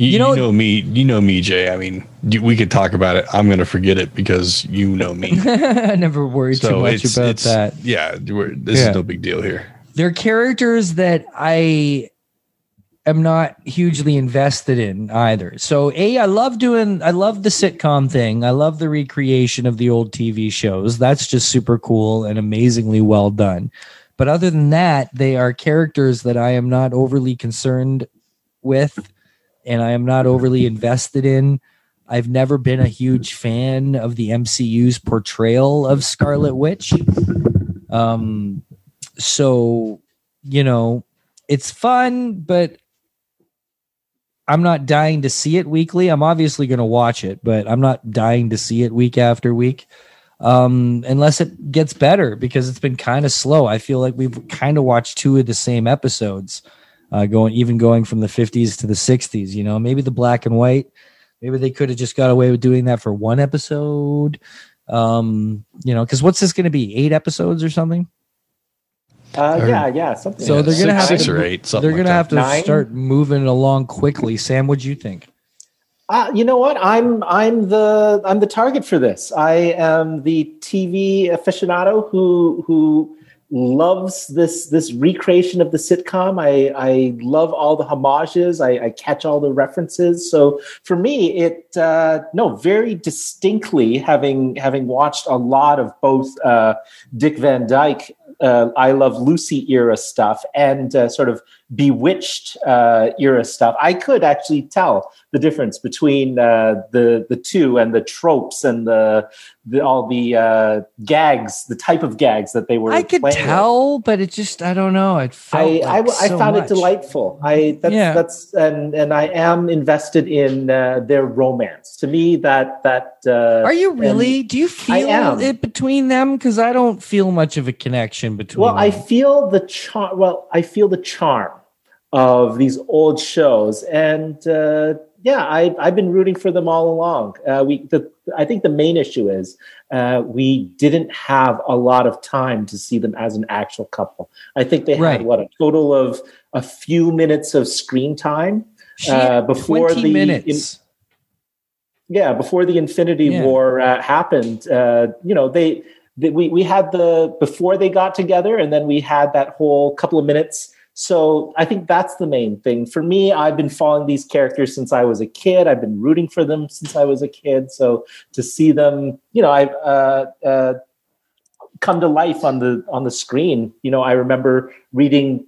You, You you know- know, me. You know me, Jay. I mean, you, we could talk about it. I'm going to forget it because you know me. I never worried too much it's, about it's that. yeah. We're, this Yeah. is no big deal here. They're characters that I am not hugely invested in either. So, A, I love doing, I love the sitcom thing. I love the recreation of the old TV shows. That's just super cool and amazingly well done. But other than that, they are characters that I am not overly concerned with and I am not overly invested in. I've never been a huge fan of the MCU's portrayal of Scarlet Witch. Um, so you know it's fun but i'm not dying to see it weekly i'm obviously going to watch it but i'm not dying to see it week after week um unless it gets better because it's been kind of slow i feel like we've kind of watched two of the same episodes uh going even going from the 50s to the 60s you know maybe the black and white maybe they could have just got away with doing that for one episode um you know because what's this going to be eight episodes or something Uh, Or- yeah, yeah, something. So like they're gonna have six to or eight. Something they're gonna like have to Nine? start moving along quickly. Sam, what do you think? Uh, you know what? I'm I'm the I'm the target for this. I am the TV aficionado who who loves this this recreation of the sitcom. I I love all the homages. I, I catch all the references. So for me, it uh, no very distinctly having having watched a lot of both uh, Dick Van Dyke. Uh, I love Lucy era stuff and uh, sort of bewitched uh, era stuff. I could actually tell the difference between uh, the the two and the tropes and the, the all the uh, gags, the type of gags that they were. I could playing with. tell, but it just I don't know. It felt I, I, like I so found much. it delightful. I that's Yeah. that's and and I am invested in uh, their romance. To me, that that uh, Are you really? Do you feel it between them? Because I don't feel much of a connection between. Well, I feel the charm. Well, I feel the charm of these old shows, and uh, yeah, I, I've been rooting for them all along. Uh, we, the, I think the main issue is uh, we didn't have a lot of time to see them as an actual couple. I think they Right. had what a total of a few minutes of screen time. Uh, before the- minutes. yeah before the infinity Yeah. war uh, happened uh, you know they, they we, we had the before they got together and then we had that whole couple of minutes so i think that's the main thing for me i've been following these characters since i was a kid i've been rooting for them since i was a kid so to see them you know i've uh, uh, come to life on the on the screen you know i remember reading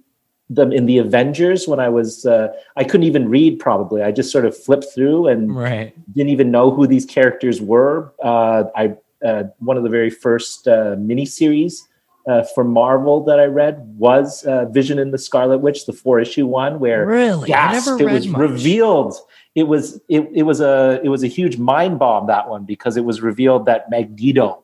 them in the avengers when i was uh, i couldn't even read probably i just sort of flipped through and Right. didn't even know who these characters were. Uh, I uh, one of the very first uh, miniseries uh, for Marvel that I read was uh, Vision in the Scarlet Witch, the four issue one, where Really? I gasp, never it was much. revealed. It was it, it was a it was a huge mind bomb that one because it was revealed that Magneto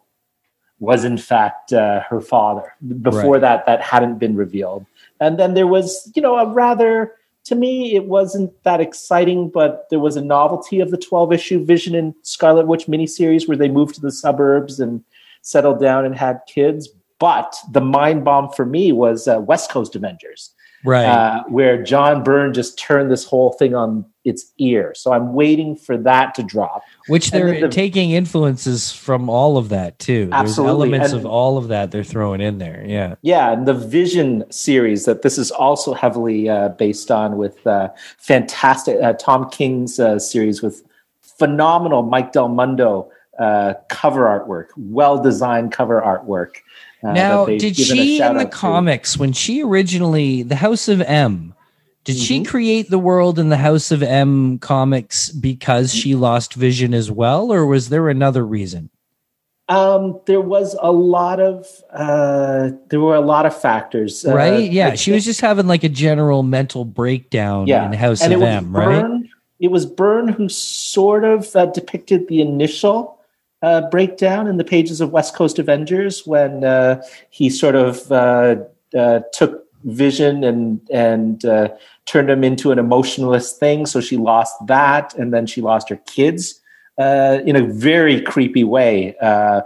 was in fact uh, her father. Before Right. that, that hadn't been revealed, and then there was you know a rather to me, it wasn't that exciting, but there was a novelty of the 12 issue Vision and Scarlet Witch miniseries where they moved to the suburbs and settled down and had kids. But the mind bomb for me was uh, West Coast Avengers, Right. uh, where John Byrne just turned this whole thing on its ear. So I'm waiting for that to drop. Which they're the- taking influences from all of that too. Absolutely. There's elements And- of all of that they're throwing in there. Yeah. Yeah, and the Vision series that this is also heavily uh, based on with uh, fantastic uh, Tom King's uh, series with phenomenal Mike Del Mundo uh, cover artwork, well designed cover artwork. Uh, now, did she in the to. comics when she originally the House of M? Did she Mhm. create the world in the House of M comics because she lost vision as well, or was there another reason? Um, there was a lot of uh, there were a lot of factors, uh, right? Yeah, she was just having like a general mental breakdown Yeah, in House and of M, right? It was Byrne who sort of uh, depicted the initial uh, breakdown in the pages of West Coast Avengers when uh, he sort of uh, uh, took Vision and and uh, turned him into an emotionless thing. So she lost that, and then she lost her kids uh, in a very creepy way uh,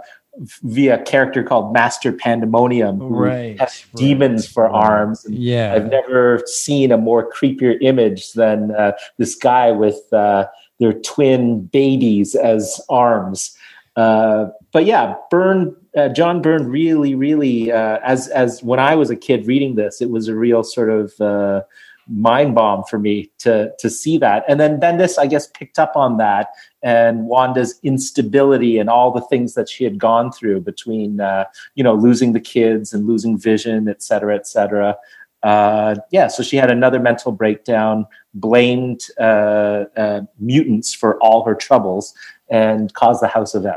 via a character called Master Pandemonium, who Right, has right, demons for right. arms. And Yeah. I've never seen a more creepier image than uh, this guy with uh, their twin babies as arms. Uh, but yeah, Byrne, uh, John Byrne, really, really, uh, as as when I was a kid reading this, it was a real sort of uh, mind bomb for me to to see that. And then Bendis, I guess, picked up on that and Wanda's instability and all the things that she had gone through between, uh, you know, losing the kids and losing vision, et cetera, et cetera. Uh, yeah, so she had another mental breakdown, blamed uh, uh, mutants for all her troubles, and cause the House of M.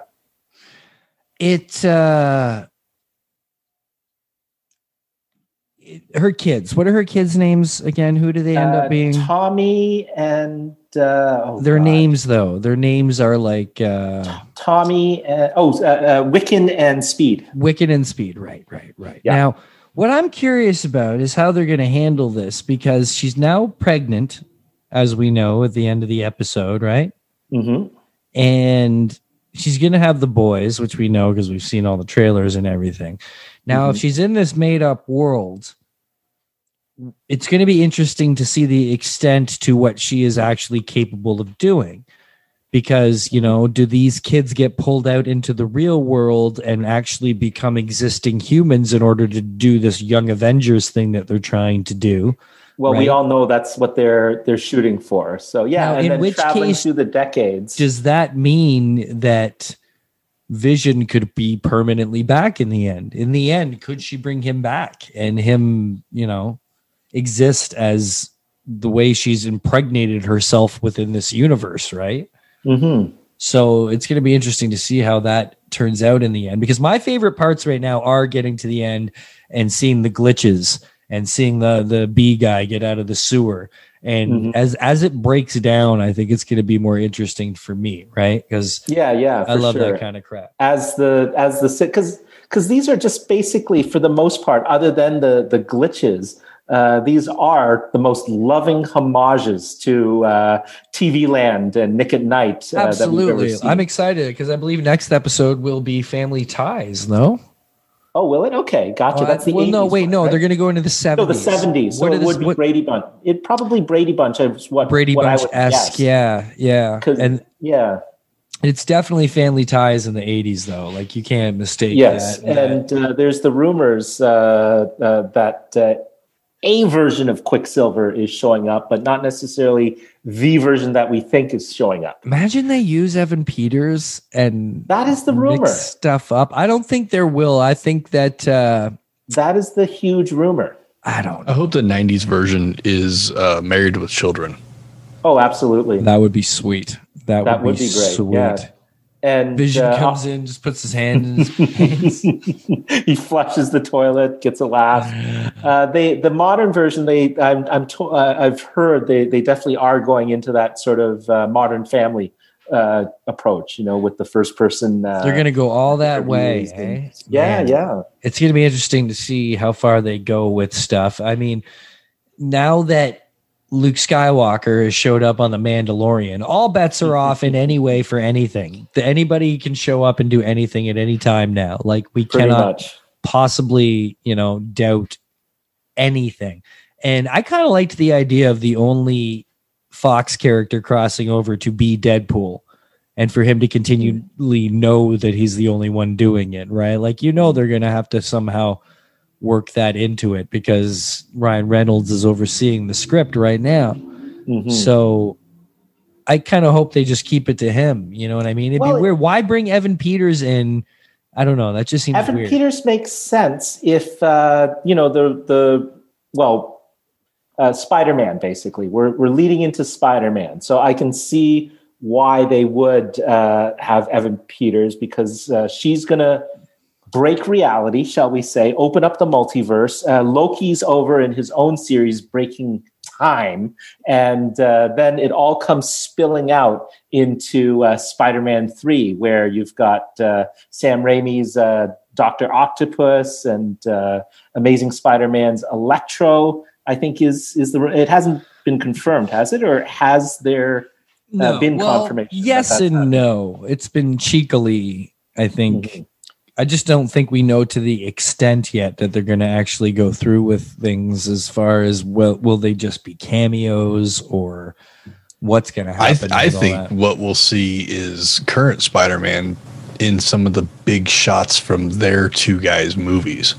it uh it- her kids what are her kids names again who do they end Uh, up being Tommy and uh, oh their God. names though their names are like uh Tommy. And, oh, uh, uh, Wiccan and Speed. wicked and speed right right right Yeah. now what i'm curious about is how they're going to handle this because she's now pregnant as we know at the end of the episode right hmm and she's going to have the boys, which we know because we've seen all the trailers and everything. Now, if mm-hmm. she's in this made up world, it's going to be interesting to see the extent to what she is actually capable of doing. Because, you know, do these kids get pulled out into the real world and actually become existing humans in order to do this Young Avengers thing that they're trying to do? Well, Right. we all know that's what they're they're shooting for. So yeah, Now, and in then which traveling case through the decades. does that mean that vision could be permanently back in the end in the end could she bring him back and him you know exist as the way she's impregnated herself within this universe right Mhm. so it's going to be interesting to see how that turns out in the end because my favorite parts right now are getting to the end and seeing the glitches and seeing the the bee guy get out of the sewer and Mhm. as as it breaks down i think it's going to be more interesting for me right because Yeah, yeah. i love sure. that kind of crap as the as the because because these are just basically for the most part other than the the glitches uh, these are the most loving homages to uh, TV Land and Nick at Night. Uh, That we've ever absolutely i'm excited because i believe next episode will be family ties no oh, will it? Okay, gotcha. Uh, That's the well no wait no right? they're going to go into the 70s no the seventies. So What it is- would be what- Brady Bunch. It probably Brady Bunch is what brady what bunch esque yeah yeah and yeah. It's definitely family ties in the 80s, though. Like, you can't mistake Yes, that. and uh, there's the rumors uh, uh, that uh, a version of Quicksilver is showing up, but not necessarily the version that we think is showing up. Imagine they use Evan Peters and That is the rumor. stuff up. I don't think there will. I think that, uh, That is the huge rumor. I don't I hope the '90s version is uh, married with children. Oh, absolutely. That would be sweet. That, That would, would be, be great, sweet. yeah. And Vision uh, comes in, just puts his hand in his pants. he flushes the toilet, gets a laugh. Uh, they the modern version. They I'm I'm to, uh, I've heard they they definitely are going into that sort of uh, modern family uh, approach. You know, with the first person. Uh, They're going to go all that way. Eh? Yeah, Man. yeah. it's going to be interesting to see how far they go with stuff. I mean, now that Luke Skywalker has showed up on the Mandalorian, all bets are off in any way for anything. Anybody can show up and do anything at any time now. Like we Pretty cannot much. possibly, you know, doubt anything. And I kind of liked the idea of the only Fox character crossing over to be Deadpool and for him to continually know that he's the only one doing it, right? Like, you know, they're going to have to somehow work that into it because Ryan Reynolds is overseeing the script right now. Mhm. So I kind of hope they just keep it to him. You know what I mean? It'd Well, be weird. Why bring Evan Peters in? I don't know. That just seems Evan weird. Peters makes sense if uh, you know the the well uh, Spider-Man basically. We're we're leading into Spider-Man, so I can see why they would uh, have Evan Peters because uh, she's gonna break reality, shall we say, open up the multiverse. Uh, Loki's over in his own series, breaking time, and uh, then it all comes spilling out into uh, Spider-Man Three, where you've got uh, Sam Raimi's uh, Doctor Octopus and uh, Amazing Spider-Man's Electro. I think is is the it hasn't been confirmed, has it, or has there uh, been confirmation. Yes and no. It's been cheekily, I think. Mhm. I just don't think we know to the extent yet that they're going to actually go through with things as far as will will they just be cameos or what's going to happen? I with all think that? what we'll see is current Spider-Man in some of the big shots from their two guys' movies.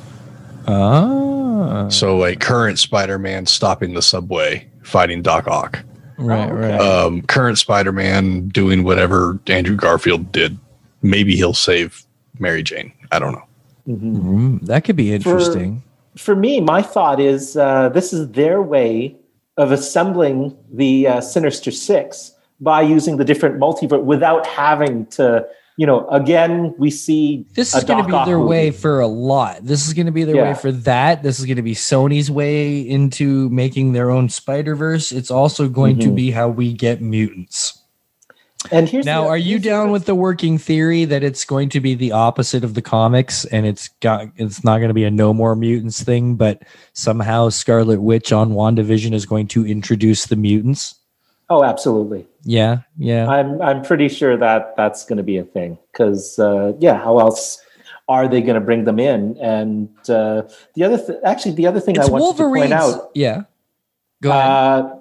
Ah, So, like current Spider-Man stopping the subway, fighting Doc Ock. right, Oh, okay. right. Um, current Spider-Man doing whatever Andrew Garfield did. Maybe he'll save Mary Jane. I don't know. Mhm. Mm, that could be interesting. For me, my thought is uh, this is their way of assembling the uh, Sinister Six by using the different multiverse without having to, you know, again, we see This is going to be Ock their movie. way for a lot. This is going to be their way for that. This is going to be Sony's way into making their own Spider Verse. It's also going to Mhm. be how we get mutants. And here's Now, the- are you the down with the working theory that it's going to be the opposite of the comics and it's got it's not going to be a no more mutants thing, but somehow Scarlet Witch on WandaVision is going to introduce the mutants? Oh, absolutely. Yeah, yeah. I'm I'm pretty sure that that's going to be a thing because uh, yeah, how else are they going to bring them in? And uh, the other th- actually the other thing It's I wanted to point out, Yeah. Go ahead. uh,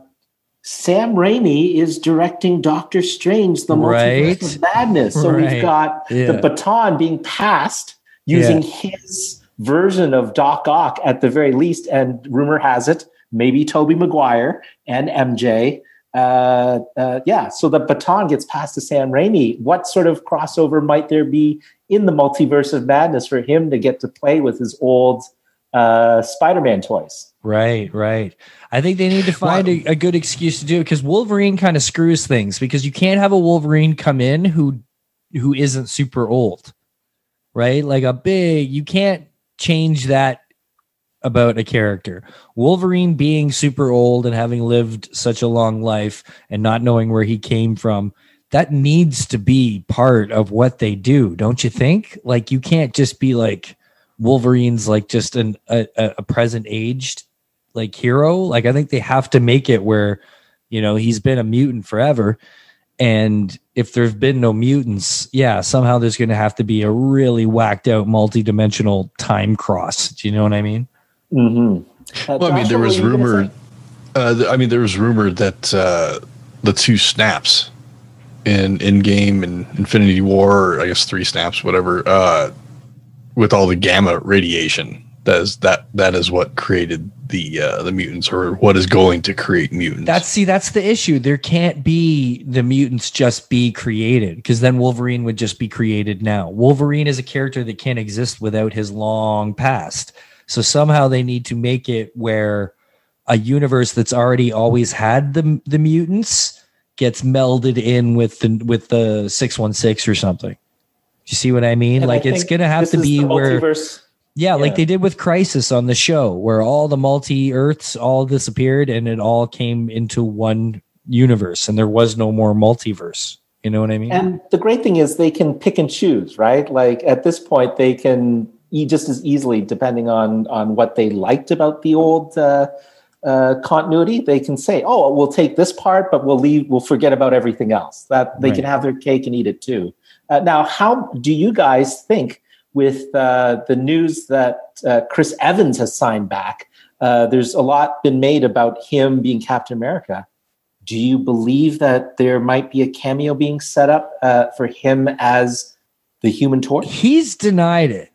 Sam Raimi is directing Doctor Strange: The Right. Multiverse of Madness. So Right. we've got Yeah. the baton being passed using his version of Doc Ock at the very least, and rumor has it maybe Tobey Maguire and MJ. Uh, uh, yeah, so the baton gets passed to Sam Raimi. What sort of crossover might there be in the multiverse of madness for him to get to play with his old uh, Spider-Man toys? Right, right. I think they need to find a, a good excuse to do it because Wolverine kind of screws things because you can't have a Wolverine come in who who isn't super old, right? Like a big, you can't change that about a character. Wolverine being super old and having lived such a long life and not knowing where he came from, that needs to be part of what they do, don't you think? Like you can't just be like Wolverine's like just an a a present aged like hero. Like I think they have to make it where, you know, he's been a mutant forever. And if there've been no mutants, yeah, somehow there's going to have to be a really whacked out multi-dimensional time cross. Do you know what I mean? Mm-hmm. Well, I mean, there was rumor. Uh, th- I mean, there was rumor that uh, the two snaps in in game and Infinity War, I guess three snaps, whatever, uh, with all the gamma radiation. That is that that is what created the uh, the mutants, or what is going to create mutants. That's see, that's the issue. There can't be the mutants just be created because then Wolverine would just be created now. Wolverine is a character that can't exist without his long past. So somehow they need to make it where a universe that's already always had the the mutants gets melded in with the with the 616 or something. Do you see what I mean? And I like it's going to have to be where multiverse. Yeah, like they did with Crisis on the show, where all the multi Earths all disappeared and it all came into one universe, and there was no more multiverse. You know what I mean? And the great thing is they can pick and choose, right? Like at this point, they can e- just as easily, depending on on what they liked about the old uh, uh, continuity, they can say, "Oh, we'll take this part, but we'll leave. We'll forget about everything else." That they can have their cake and eat it too. Uh, now, how do you guys think with uh, the news that uh, Chris Evans has signed back? Uh, there's a lot been made about him being Captain America. Do you believe that there might be a cameo being set up uh, for him as the Human Torch? He's denied it,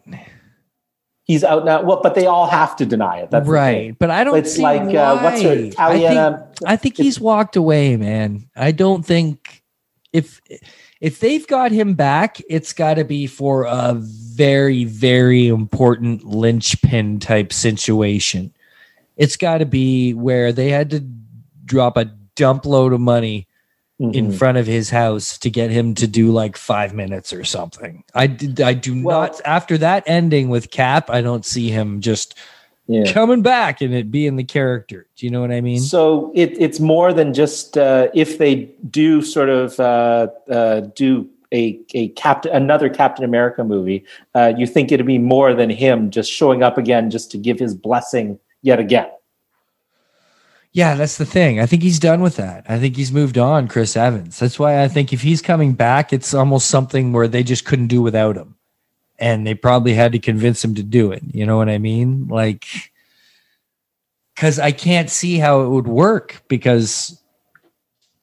He's out now. Well, but they all have to deny it. That's right? But I don't. It's like uh, what's her why. I think, I think he's walked away, man. I don't think if if they've got him back, it's got to be for a very very important linchpin type situation. It's got to be where they had to drop a dump load of money in Mhm. front of his house to get him to do like five minutes or something. I did. I do Well- not. After that ending with Cap, I don't see him just Yeah. coming back and it being the character. Do you know what I mean? So it, it's more than just uh, if they do sort of uh, uh, do a a captain another Captain America movie. Uh, you think it'd be more than him just showing up again just to give his blessing yet again? Yeah, that's the thing. I think he's done with that. I think he's moved on, Chris Evans. That's why I think if he's coming back, it's almost something where they just couldn't do without him. And they probably had to convince him to do it. You know what I mean? Like, because I can't see how it would work because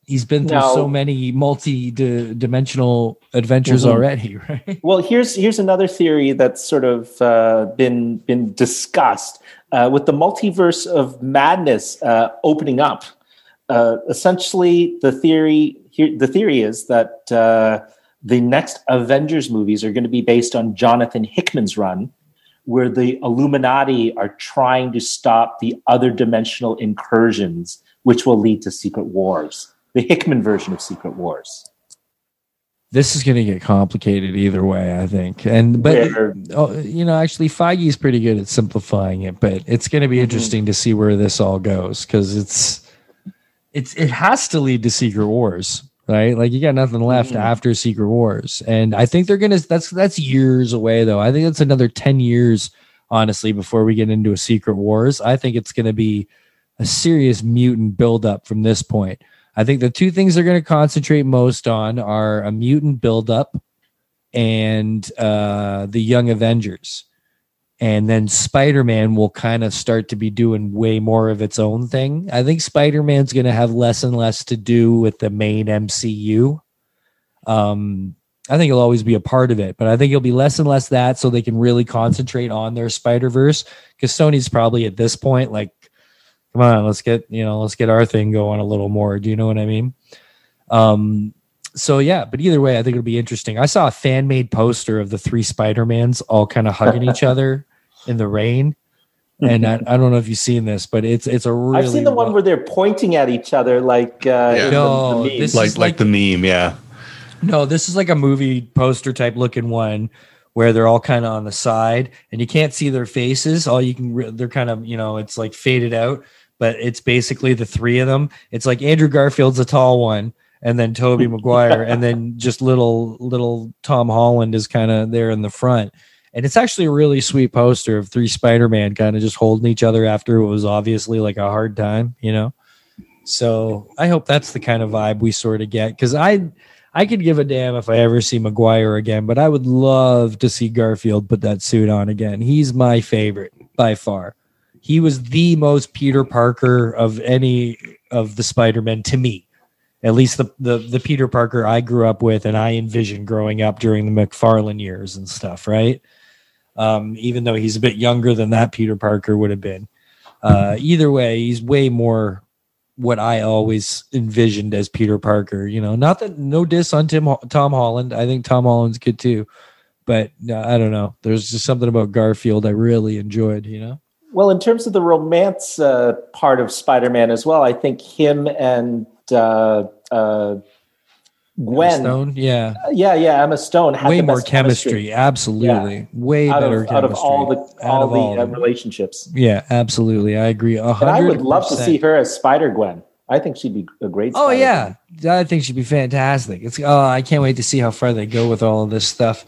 he's been through No. so many multi dimensional adventures Mhm. already, right? Well, here's here's another theory that's sort of uh, been been discussed uh, with the multiverse of madness uh, opening up. Uh, essentially, the theory here the theory is that uh, the next Avengers movies are going to be based on Jonathan Hickman's run, where the Illuminati are trying to stop the other dimensional incursions, which will lead to Secret Wars. The Hickman version of Secret Wars. This is going to get complicated either way, I think. And but Where- oh, you know, actually, Feige's pretty good at simplifying it. But it's going to be Mhm. interesting to see where this all goes because it's it's it has to lead to Secret Wars, right? Like you got nothing left Mhm. after Secret Wars, and I think they're gonna. That's that's years away though. I think that's another ten years, honestly, before we get into a Secret Wars. I think it's going to be a serious mutant buildup from this point. I think the two things they're going to concentrate most on are a mutant buildup and uh, the Young Avengers. And then Spider Man will kind of start to be doing way more of its own thing. I think Spider Man's going to have less and less to do with the main MCU. Um, I think he'll always be a part of it, but I think it'll be less and less that so they can really concentrate on their Spider Verse. Because Sony's probably at this point like, come on, let's get you know, let's get our thing going a little more. Do you know what I mean? Um, so yeah, but either way, I think it'll be interesting. I saw a fan made poster of the three Spider Mans all kind of hugging each other in the rain, and I, I don't know if you've seen this, but it's it's a really I've seen the one well- where they're pointing at each other like uh, Yeah. in the- No, the meme. this- like is like like- the meme, yeah. No, this is like a movie poster type looking one where they're all kind of on the side and you can't see their faces. All you can, re- they're kind of, you know, it's like faded out, but it's basically the three of them. It's like Andrew Garfield's a tall one and then Tobey Maguire and then just little, little Tom Holland is kind of there in the front. And it's actually a really sweet poster of three Spider-Man kind of just holding each other after it was obviously like a hard time, you know? So I hope that's the kind of vibe we sort of get because I I could give a damn if I ever see Maguire again, but I would love to see Garfield put that suit on again. He's my favorite by far. He was the most Peter Parker of any of the Spider-Men to me. At least the, the the Peter Parker I grew up with and I envisioned growing up during the McFarlane years and stuff, right? Um, even though he's a bit younger than that Peter Parker would have been. Uh, either way, he's way more what I always envisioned as Peter Parker. You know, not that no diss on Tim Tom Holland. I think Tom Holland's good too, but uh, I don't know. There's just something about Garfield I really enjoyed. You know, Well, in terms of the romance uh, part of Spider-Man as well, I think him and uh, uh, Gwen, Stone, yeah, yeah, yeah, Emma Stone, way the more best chemistry. Absolutely, way out better of, out of all the all of the all uh, relationships. Yeah, absolutely. I agree. a And I would love to see her as Spider Gwen. I think she'd be a great. Oh Spider-Gwen. yeah, I think she'd be fantastic. It's oh, I can't wait to see how far they go with all of this stuff.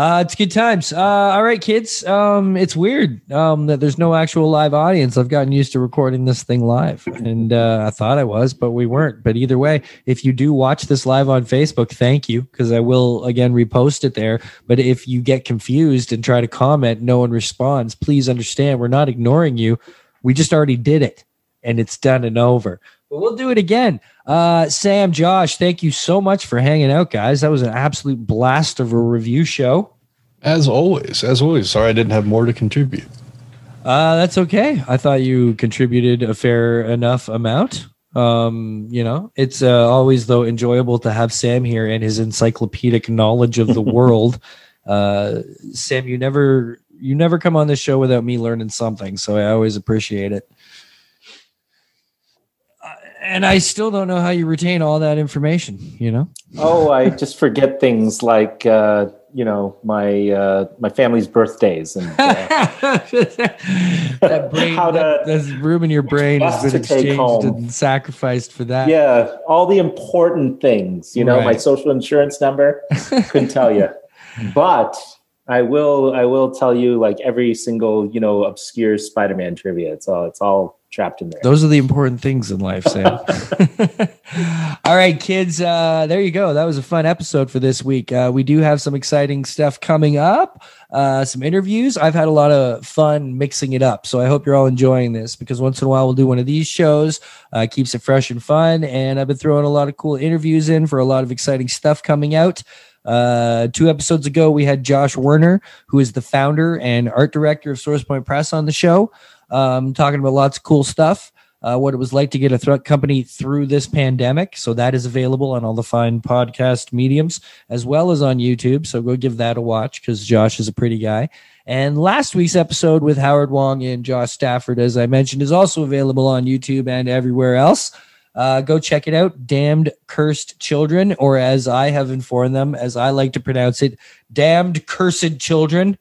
Uh, it's good times. Uh, all right, kids. Um, it's weird um, that there's no actual live audience. I've gotten used to recording this thing live, and uh, I thought I was, but we weren't. But either way, if you do watch this live on Facebook, thank you because I will again repost it there. But if you get confused and try to comment, no one responds. Please understand, we're not ignoring you. We just already did it, and it's done and over. But we'll do it again. Uh, Sam, Josh, thank you so much for hanging out, guys. That was an absolute blast of a review show. As always, as always. Sorry I didn't have more to contribute. Uh, that's okay. I thought you contributed a fair enough amount. Um, you know, it's uh, always though enjoyable to have Sam here and his encyclopedic knowledge of the world. Uh, Sam, you never you never come on this show without me learning something, so I always appreciate it. And I still don't know how you retain all that information. You know. Oh, I just forget things like uh, you know my uh, my family's birthdays and uh, that brain, How to- that, that's room in your brain has been exchanged home. and sacrificed for that. yeah, all the important things. You know, my social insurance number couldn't tell you, but I will. I will tell you like every single you know obscure Spider-Man trivia. It's all. It's all trapped in there. Those are the important things in life, Sam. All right, kids. Uh, there you go. That was a fun episode for this week. Uh, we do have some exciting stuff coming up, uh, some interviews. I've had a lot of fun mixing it up. So I hope you're all enjoying this because once in a while we'll do one of these shows, uh, keeps it fresh and fun. And I've been throwing a lot of cool interviews in for a lot of exciting stuff coming out. Uh, two episodes ago, we had Josh Werner, who is the founder and art director of SourcePoint Press, on the show, um, talking about lots of cool stuff. Uh, what it was like to get a th- company through this pandemic. So that is available on all the fine podcast mediums as well as on YouTube. So go give that a watch because Josh is a pretty guy. And last week's episode with Howard Wong and Josh Stafford, as I mentioned, is also available on YouTube and everywhere else. Uh, go check it out. Damned Cursed Children, or as I have informed them, as I like to pronounce it, Damned Cursed Children,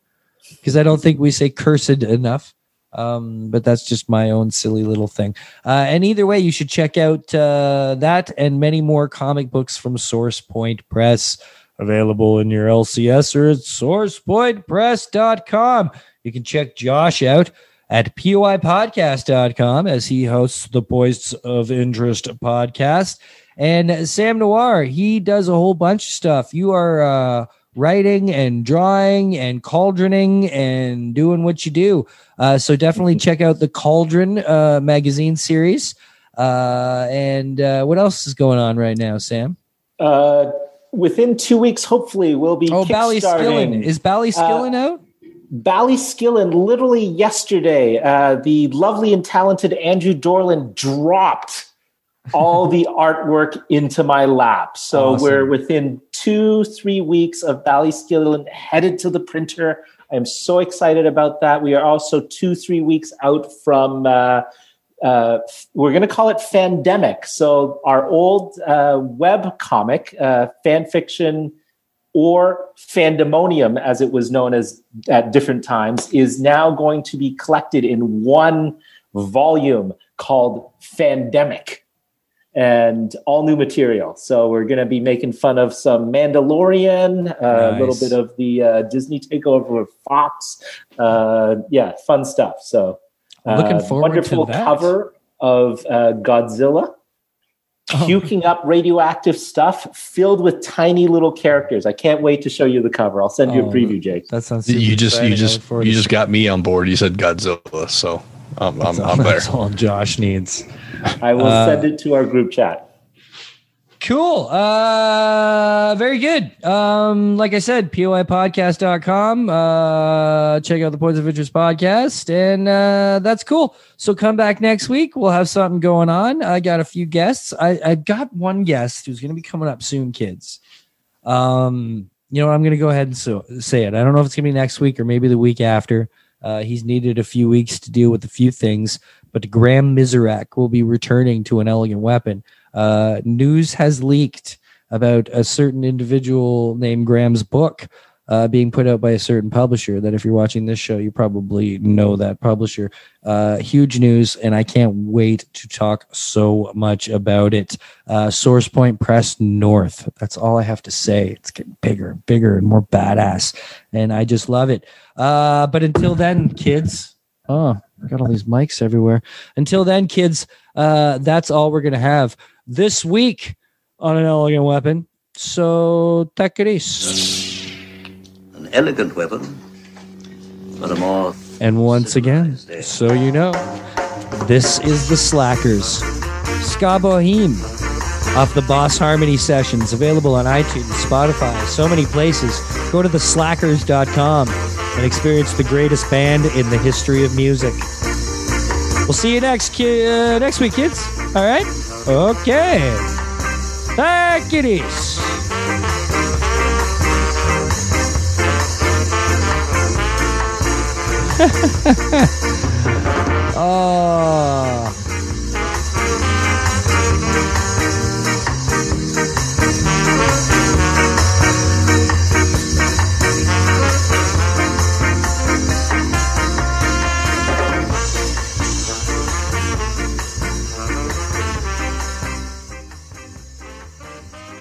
because I don't think we say cursed enough. Um, but that's just my own silly little thing. Uh, and either way, you should check out uh, that and many more comic books from Source Point Press available in your LCS or at sourcepointpress.com. You can check Josh out at poipodcast.com as he hosts the Points of Interest podcast. And Sam Noir, he does a whole bunch of stuff. You are uh, writing and drawing and cauldroning and doing what you do. Uh, so definitely check out the Cauldron uh, magazine series. Uh, and uh, what else is going on right now, Sam? Uh, within two weeks, hopefully, we'll be Oh, Ballyskillin. Is Ballyskillin out? Ballyskillin, literally yesterday, uh, the lovely and talented Andrew Dorland dropped all the artwork into my lap. So Awesome. we're within two, three weeks of Ballyskillin headed to the printer. I'm so excited about that. We are also two, three weeks out from. Uh, uh, we're going to call it Fandemic. So our old uh, web comic, uh, fan fiction or Fandemonium, as it was known as at different times, is now going to be collected in one volume called Fandemic and all new material. So we're going to be making fun of some Mandalorian, uh, a little bit of the uh, Disney takeover of Fox. Uh, yeah, fun stuff. So uh, Looking forward to wonderful that. cover of uh, Godzilla Oh. puking up radioactive stuff filled with tiny little characters. I can't wait to show you the cover. I'll send you Oh, a preview, Jake. That sounds super You just exciting. you just you just got me on board. You said Godzilla, so I'm I'm, all- I'm there. That's all Josh needs. I will Uh, send it to our group chat. Cool. Uh very good. Um like I said, poipodcast.com. Uh check out the Points of Interest podcast and uh that's cool. So come back next week. We'll have something going on. I got a few guests. I I got one guest who's going to be coming up soon, kids. Um you know. I'm going to go ahead and so, say it. I don't know if it's going to be next week or maybe the week after. Uh, he's needed a few weeks to deal with a few things, but Graham Miserak will be returning to an elegant weapon. Uh, news has leaked about a certain individual named Graham's book uh, being put out by a certain publisher. That if you're watching this show, you probably know that publisher. Uh, huge news, and I can't wait to talk so much about it. Uh, SourcePoint Press North. That's all I have to say. It's getting bigger and bigger and more badass, and I just love it. Uh, but until then, kids. Oh, I got all these mics everywhere. Until then, kids, uh, that's all we're gonna have this week on an elegant weapon. So take it easy. An elegant weapon, but a more And once again, so you know, this is the Slackers. Ska Boheme off the Boss Harmony sessions, available on iTunes, Spotify, so many places. Go to theslackers.com and experience the greatest band in the history of music. We'll see you next ki- uh, next week, kids. All right? Okay. Take it oh.